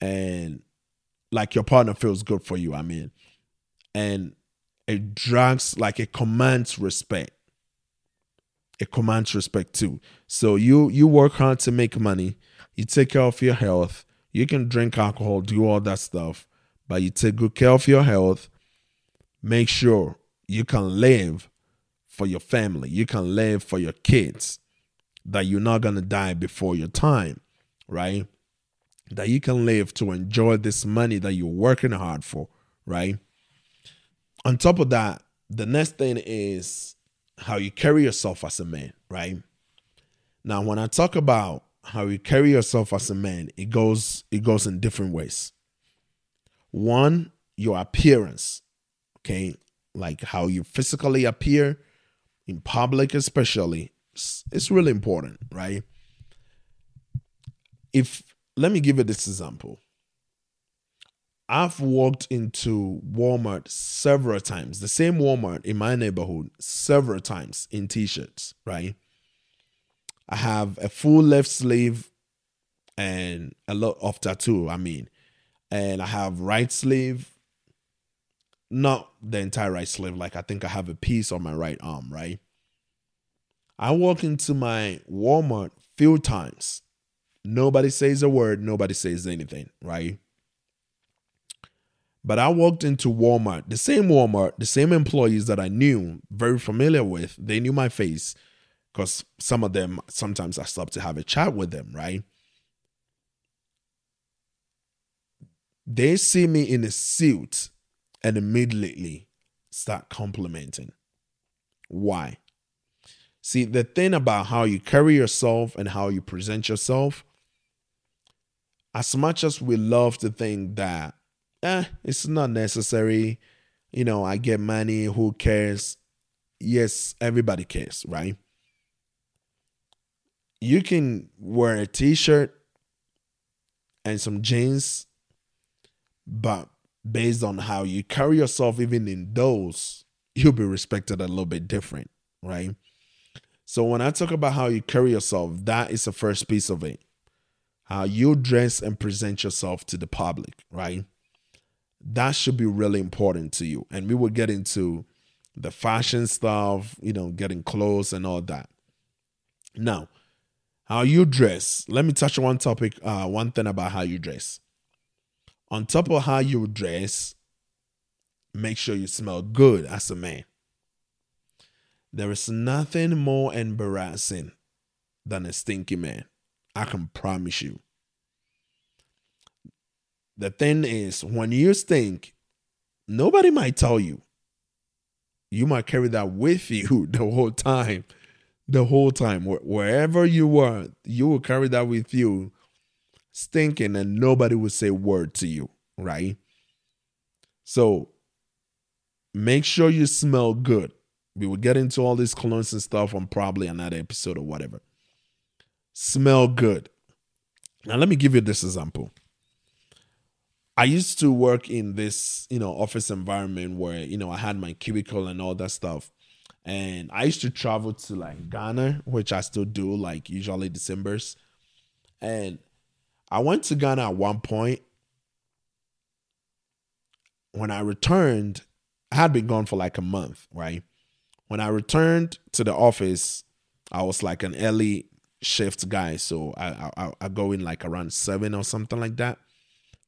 And like your partner feels good for you. I mean, and it drags like it commands respect. It commands respect too. So you you work hard to make money. You take care of your health. You can drink alcohol do all that stuff but you take good care of your health. Make sure you can live for your family you can live for your kids that you're not going to die before your time right that you can live to enjoy this money that you're working hard for right on top of that, the next thing is how you carry yourself as a man, right? Now, when I talk about how you carry yourself as a man, it goes it goes in different ways. One, your appearance, okay, like how you physically appear in public, especially, it's really important, right? If let me give you this example. I've walked into Walmart several times, the same Walmart in my neighborhood, several times in t shirts, right? I have a full left sleeve and a lot of tattoo, I mean, and I have right sleeve, not the entire right sleeve, like I think I have a piece on my right arm, right? I walk into my Walmart few times. Nobody says a word, nobody says anything, right? But I walked into Walmart, the same Walmart, the same employees that I knew, very familiar with. They knew my face because some of them, sometimes I stopped to have a chat with them, right? They see me in a suit and immediately start complimenting. Why? See, the thing about how you carry yourself and how you present yourself, as much as we love to think that, eh, it's not necessary, you know, I get money, who cares? Yes, everybody cares, right? You can wear a t shirt and some jeans, but based on how you carry yourself, even in those, you'll be respected a little bit different, right? So when I talk about how you carry yourself, that is the first piece of it. How you dress and present yourself to the public, right? That should be really important to you. And we will get into the fashion stuff, you know, getting clothes and all that. Now, how you dress. Let me touch on one topic, uh, one thing about how you dress. On top of how you dress, make sure you smell good as a man. There is nothing more embarrassing than a stinky man. I can promise you. The thing is, when you stink, nobody might tell you. You might carry that with you the whole time. The whole time. Wherever you are, you will carry that with you, stinking, and nobody will say word to you, right? So make sure you smell good. We will get into all these colognes and stuff on probably another episode or whatever. Smell good. Now, let me give you this example. I used to work in this, you know, office environment where, you know, I had my cubicle and all that stuff. And I used to travel to like Ghana, which I still do, like usually December's. And I went to Ghana at one point. When I returned, I had been gone for like a month, right? When I returned to the office, I was like an early shift guy, so I, I I go in like around seven or something like that.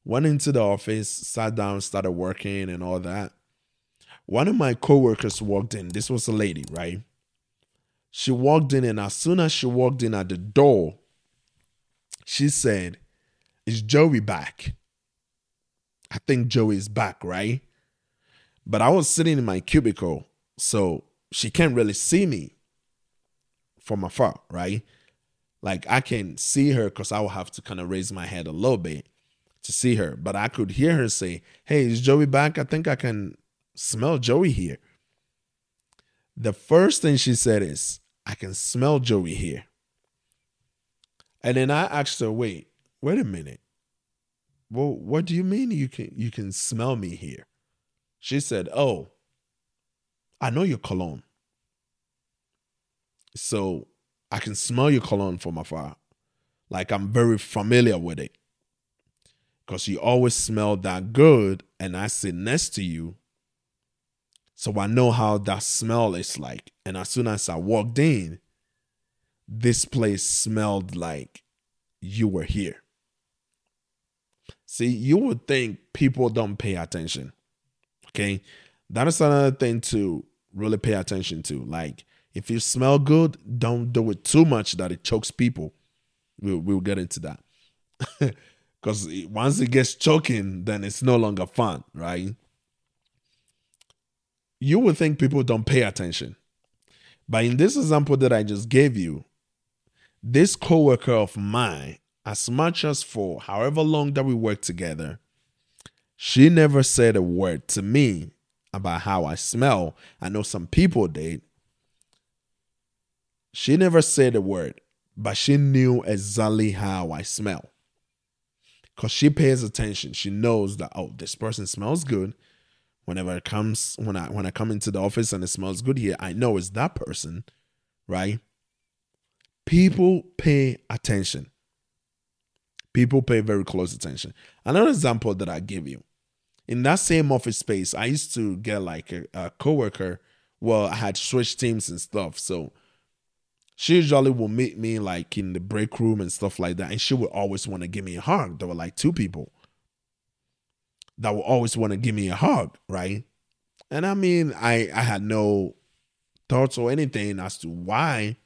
Went into the office, sat down, started working and all that. One of my coworkers walked in. This was a lady, right? She walked in, and as soon as she walked in at the door, she said, Is Joey back? I think Joey is back, right? But I was sitting in my cubicle, so she can't really see me from afar, right? Like I can see her because I will have to kind of raise my head a little bit to see her. But I could hear her say, Hey, is Joey back? I think I can smell Joey here. The first thing she said is, I can smell Joey here. And then I asked her, wait, wait a minute. Well, what do you mean you can you can smell me here? She said, Oh, I know your cologne. So I can smell your cologne from afar. Like I'm very familiar with it. Because you always smell that good and I sit next to you. So I know how that smell is like. And as soon as I walked in, this place smelled like you were here. See, you would think people don't pay attention. Okay. That is another thing to really pay attention to. Like, if you smell good, don't do it too much that it chokes people. We'll, we'll get into that. Because once it gets choking, then it's no longer fun, right? You would think people don't pay attention. But in this example that I just gave you, this coworker of mine, as much as for however long that we worked together, she never said a word to me about how I smell. I know some people did, she never said a word, but she knew exactly how I smell. Because she pays attention. She knows that, oh, this person smells good. Whenever it comes, when I when I come into the office and it smells good here, I know it's that person, right? People pay attention. People pay very close attention. Another example that I give you. In that same office space, I used to get like a, a coworker. Well, I had switched teams and stuff. So She usually will meet me like in the break room and stuff like that. And she would always want to give me a hug. There were like two people that would always want to give me a hug, right? And I mean, I I had no thoughts or anything as to why.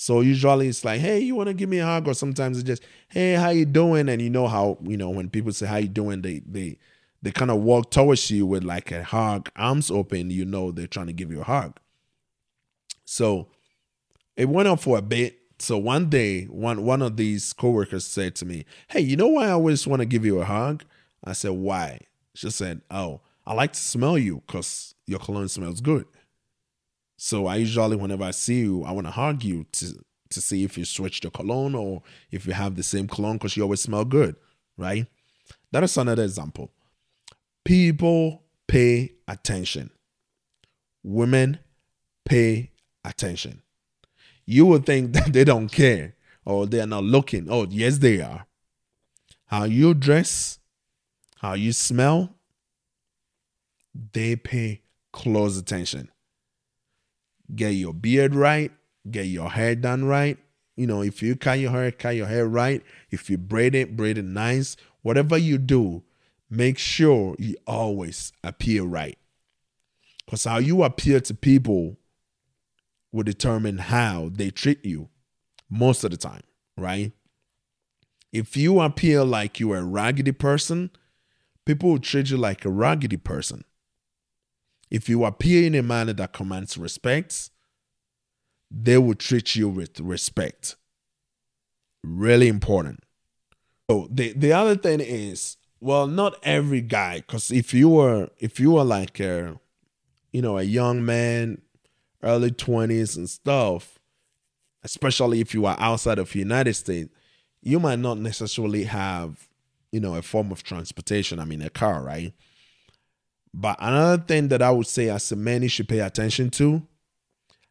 So usually it's like, hey, you want to give me a hug, or sometimes it's just, hey, how you doing? And you know how you know when people say how you doing, they they they kind of walk towards you with like a hug, arms open. You know they're trying to give you a hug. So it went on for a bit. So one day, one one of these coworkers said to me, "Hey, you know why I always want to give you a hug?" I said, "Why?" She said, "Oh, I like to smell you because your cologne smells good." So I usually, whenever I see you, I want to hug you to to see if you switch the cologne or if you have the same cologne because you always smell good, right? That is another example. People pay attention. Women pay attention. You would think that they don't care or they're not looking. Oh, yes, they are. How you dress, how you smell, they pay close attention. Get your beard right, get your hair done right. You know, if you cut your hair, cut your hair right. If you braid it, braid it nice. Whatever you do, make sure you always appear right. Because how you appear to people will determine how they treat you most of the time, right? If you appear like you're a raggedy person, people will treat you like a raggedy person. If you appear in a manner that commands respect, they will treat you with respect. Really important. So the, the other thing is, well, not every guy, because if you were if you were like a you know a young man early 20s and stuff, especially if you are outside of the United States, you might not necessarily have, you know, a form of transportation. I mean, a car, right? But another thing that I would say as a man you should pay attention to,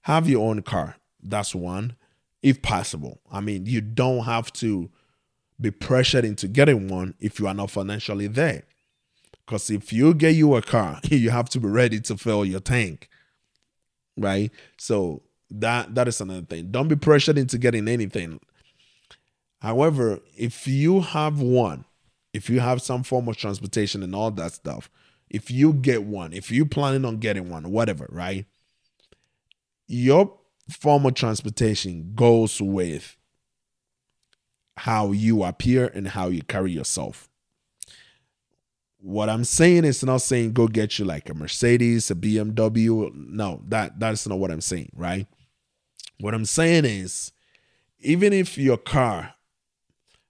have your own car. That's one, if possible. I mean, you don't have to be pressured into getting one if you are not financially there. Because if you get you a car, you have to be ready to fill your tank right? So that that is another thing. Don't be pressured into getting anything. However, if you have one, if you have some form of transportation and all that stuff, if you get one, if you're planning on getting one, whatever, right? Your form of transportation goes with how you appear and how you carry yourself. What I'm saying is not saying go get you like a Mercedes, a BMW. No, that that's not what I'm saying, right? What I'm saying is even if your car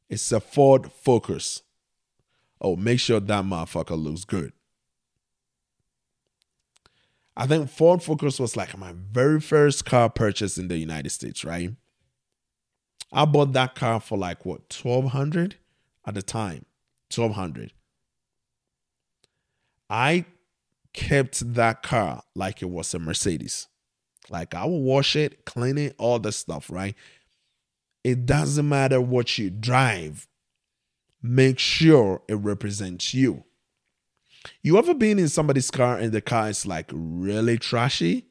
is a Ford Focus, oh, make sure that motherfucker looks good. I think Ford Focus was like my very first car purchase in the United States, right? I bought that car for like what, 1200 at the time. 1200 I kept that car like it was a Mercedes. Like I will wash it, clean it, all the stuff, right? It doesn't matter what you drive. Make sure it represents you. You ever been in somebody's car and the car is like really trashy?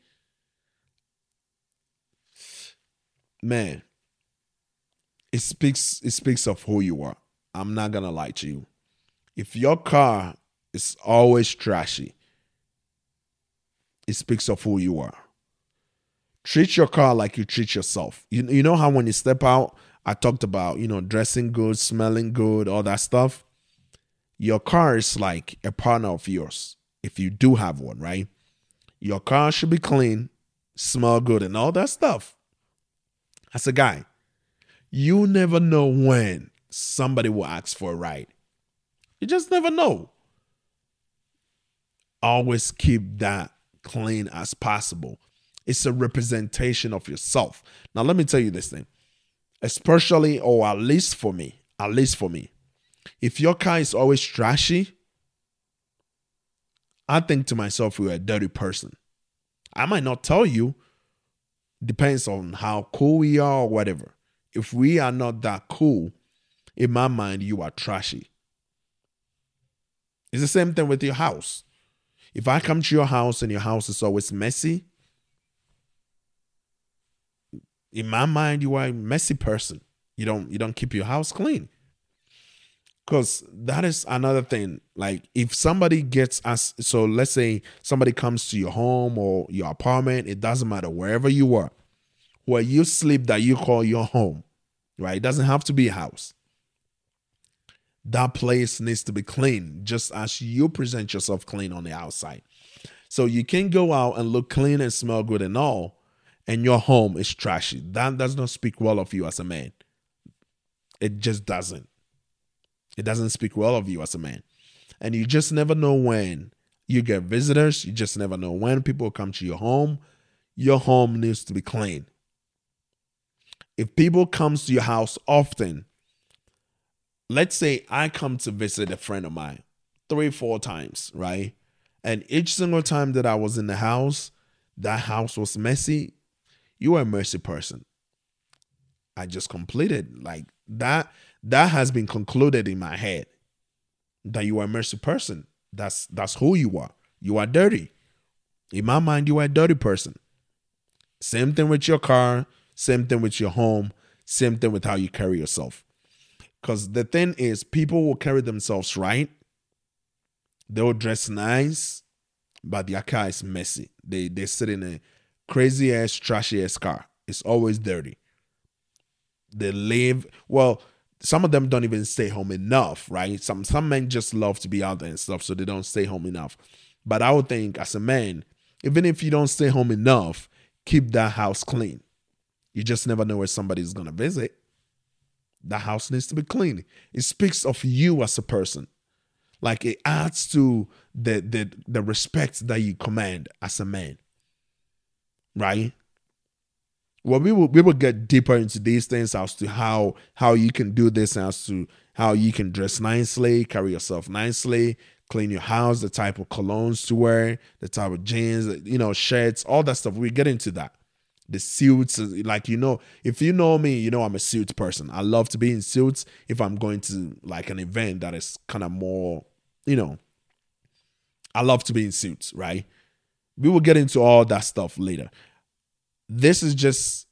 Man, it speaks it speaks of who you are. I'm not gonna lie to you. If your car is always trashy. It speaks of who you are. Treat your car like you treat yourself. You, you know how when you step out, I talked about, you know, dressing good, smelling good, all that stuff. Your car is like a partner of yours if you do have one, right? Your car should be clean, smell good, and all that stuff. As a guy, you never know when somebody will ask for a ride. You just never know always keep that clean as possible. It's a representation of yourself. Now, let me tell you this thing, especially, or at least for me, at least for me, if your car is always trashy, I think to myself, you're a dirty person. I might not tell you, depends on how cool we are or whatever. If we are not that cool, in my mind, you are trashy. It's the same thing with your house. If I come to your house and your house is always messy, In my mind, you are a messy person. You don't you don't keep your house clean. Cause that is another thing. Like if somebody gets us, so let's say somebody comes to your home or your apartment, it doesn't matter wherever you are, where you sleep that you call your home, right? It doesn't have to be a house. That place needs to be clean, just as you present yourself clean on the outside. So you can go out and look clean and smell good and all, and your home is trashy. That does not speak well of you as a man. It just doesn't. It doesn't speak well of you as a man. And you just never know when you get visitors. You just never know when people come to your home. Your home needs to be clean. If people comes to your house often, let's say I come to visit a friend of mine three, four times, right? And each single time that I was in the house, that house was messy. You are a mercy person. I just completed like that that has been concluded in my head that you are a mercy person. That's that's who you are. You are dirty. In my mind, you are a dirty person. Same thing with your car, same thing with your home, same thing with how you carry yourself. Because the thing is, people will carry themselves right. They will dress nice, but their car is messy. They they sit in a crazy ass, trashy ass car. It's always dirty. They live well. Some of them don't even stay home enough, right? Some some men just love to be out there and stuff, so they don't stay home enough. But I would think, as a man, even if you don't stay home enough, keep that house clean. You just never know where somebody's gonna visit. The house needs to be clean. It speaks of you as a person. Like it adds to the the the respect that you command as a man. Right? Well we will we will get deeper into these things as to how how you can do this as to how you can dress nicely carry yourself nicely clean your house the type of colognes to wear the type of jeans you know shirts all that stuff. We get into that. The suits uh, like you know if you know me you know i'm a suit person. I love to be in suits if i'm going to like an event that is kind of more you know i love to be in suits right? We will get into all that stuff later this is just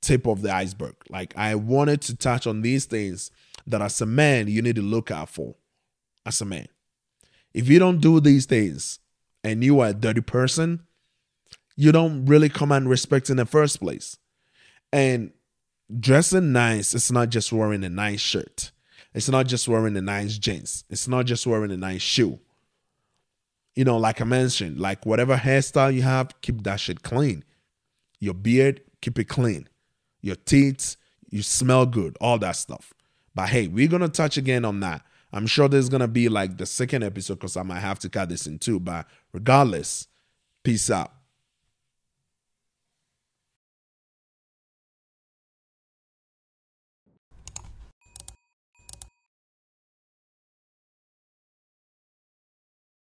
tip of the iceberg. Like I wanted to touch on these things that as a man you need to look out for as a man. If you don't do these things and you are a dirty person, you don't really command respect in the first place. And dressing nice, it's not just wearing a nice shirt. It's not just wearing a nice jeans. It's not just wearing a nice shoe. You know, like I mentioned, like whatever hairstyle you have, keep that shit clean. Your beard, keep it clean. Your teeth, you smell good, all that stuff. But hey, we're gonna touch again on that. I'm sure there's gonna be like the second episode because I might have to cut this in two. But regardless, peace out.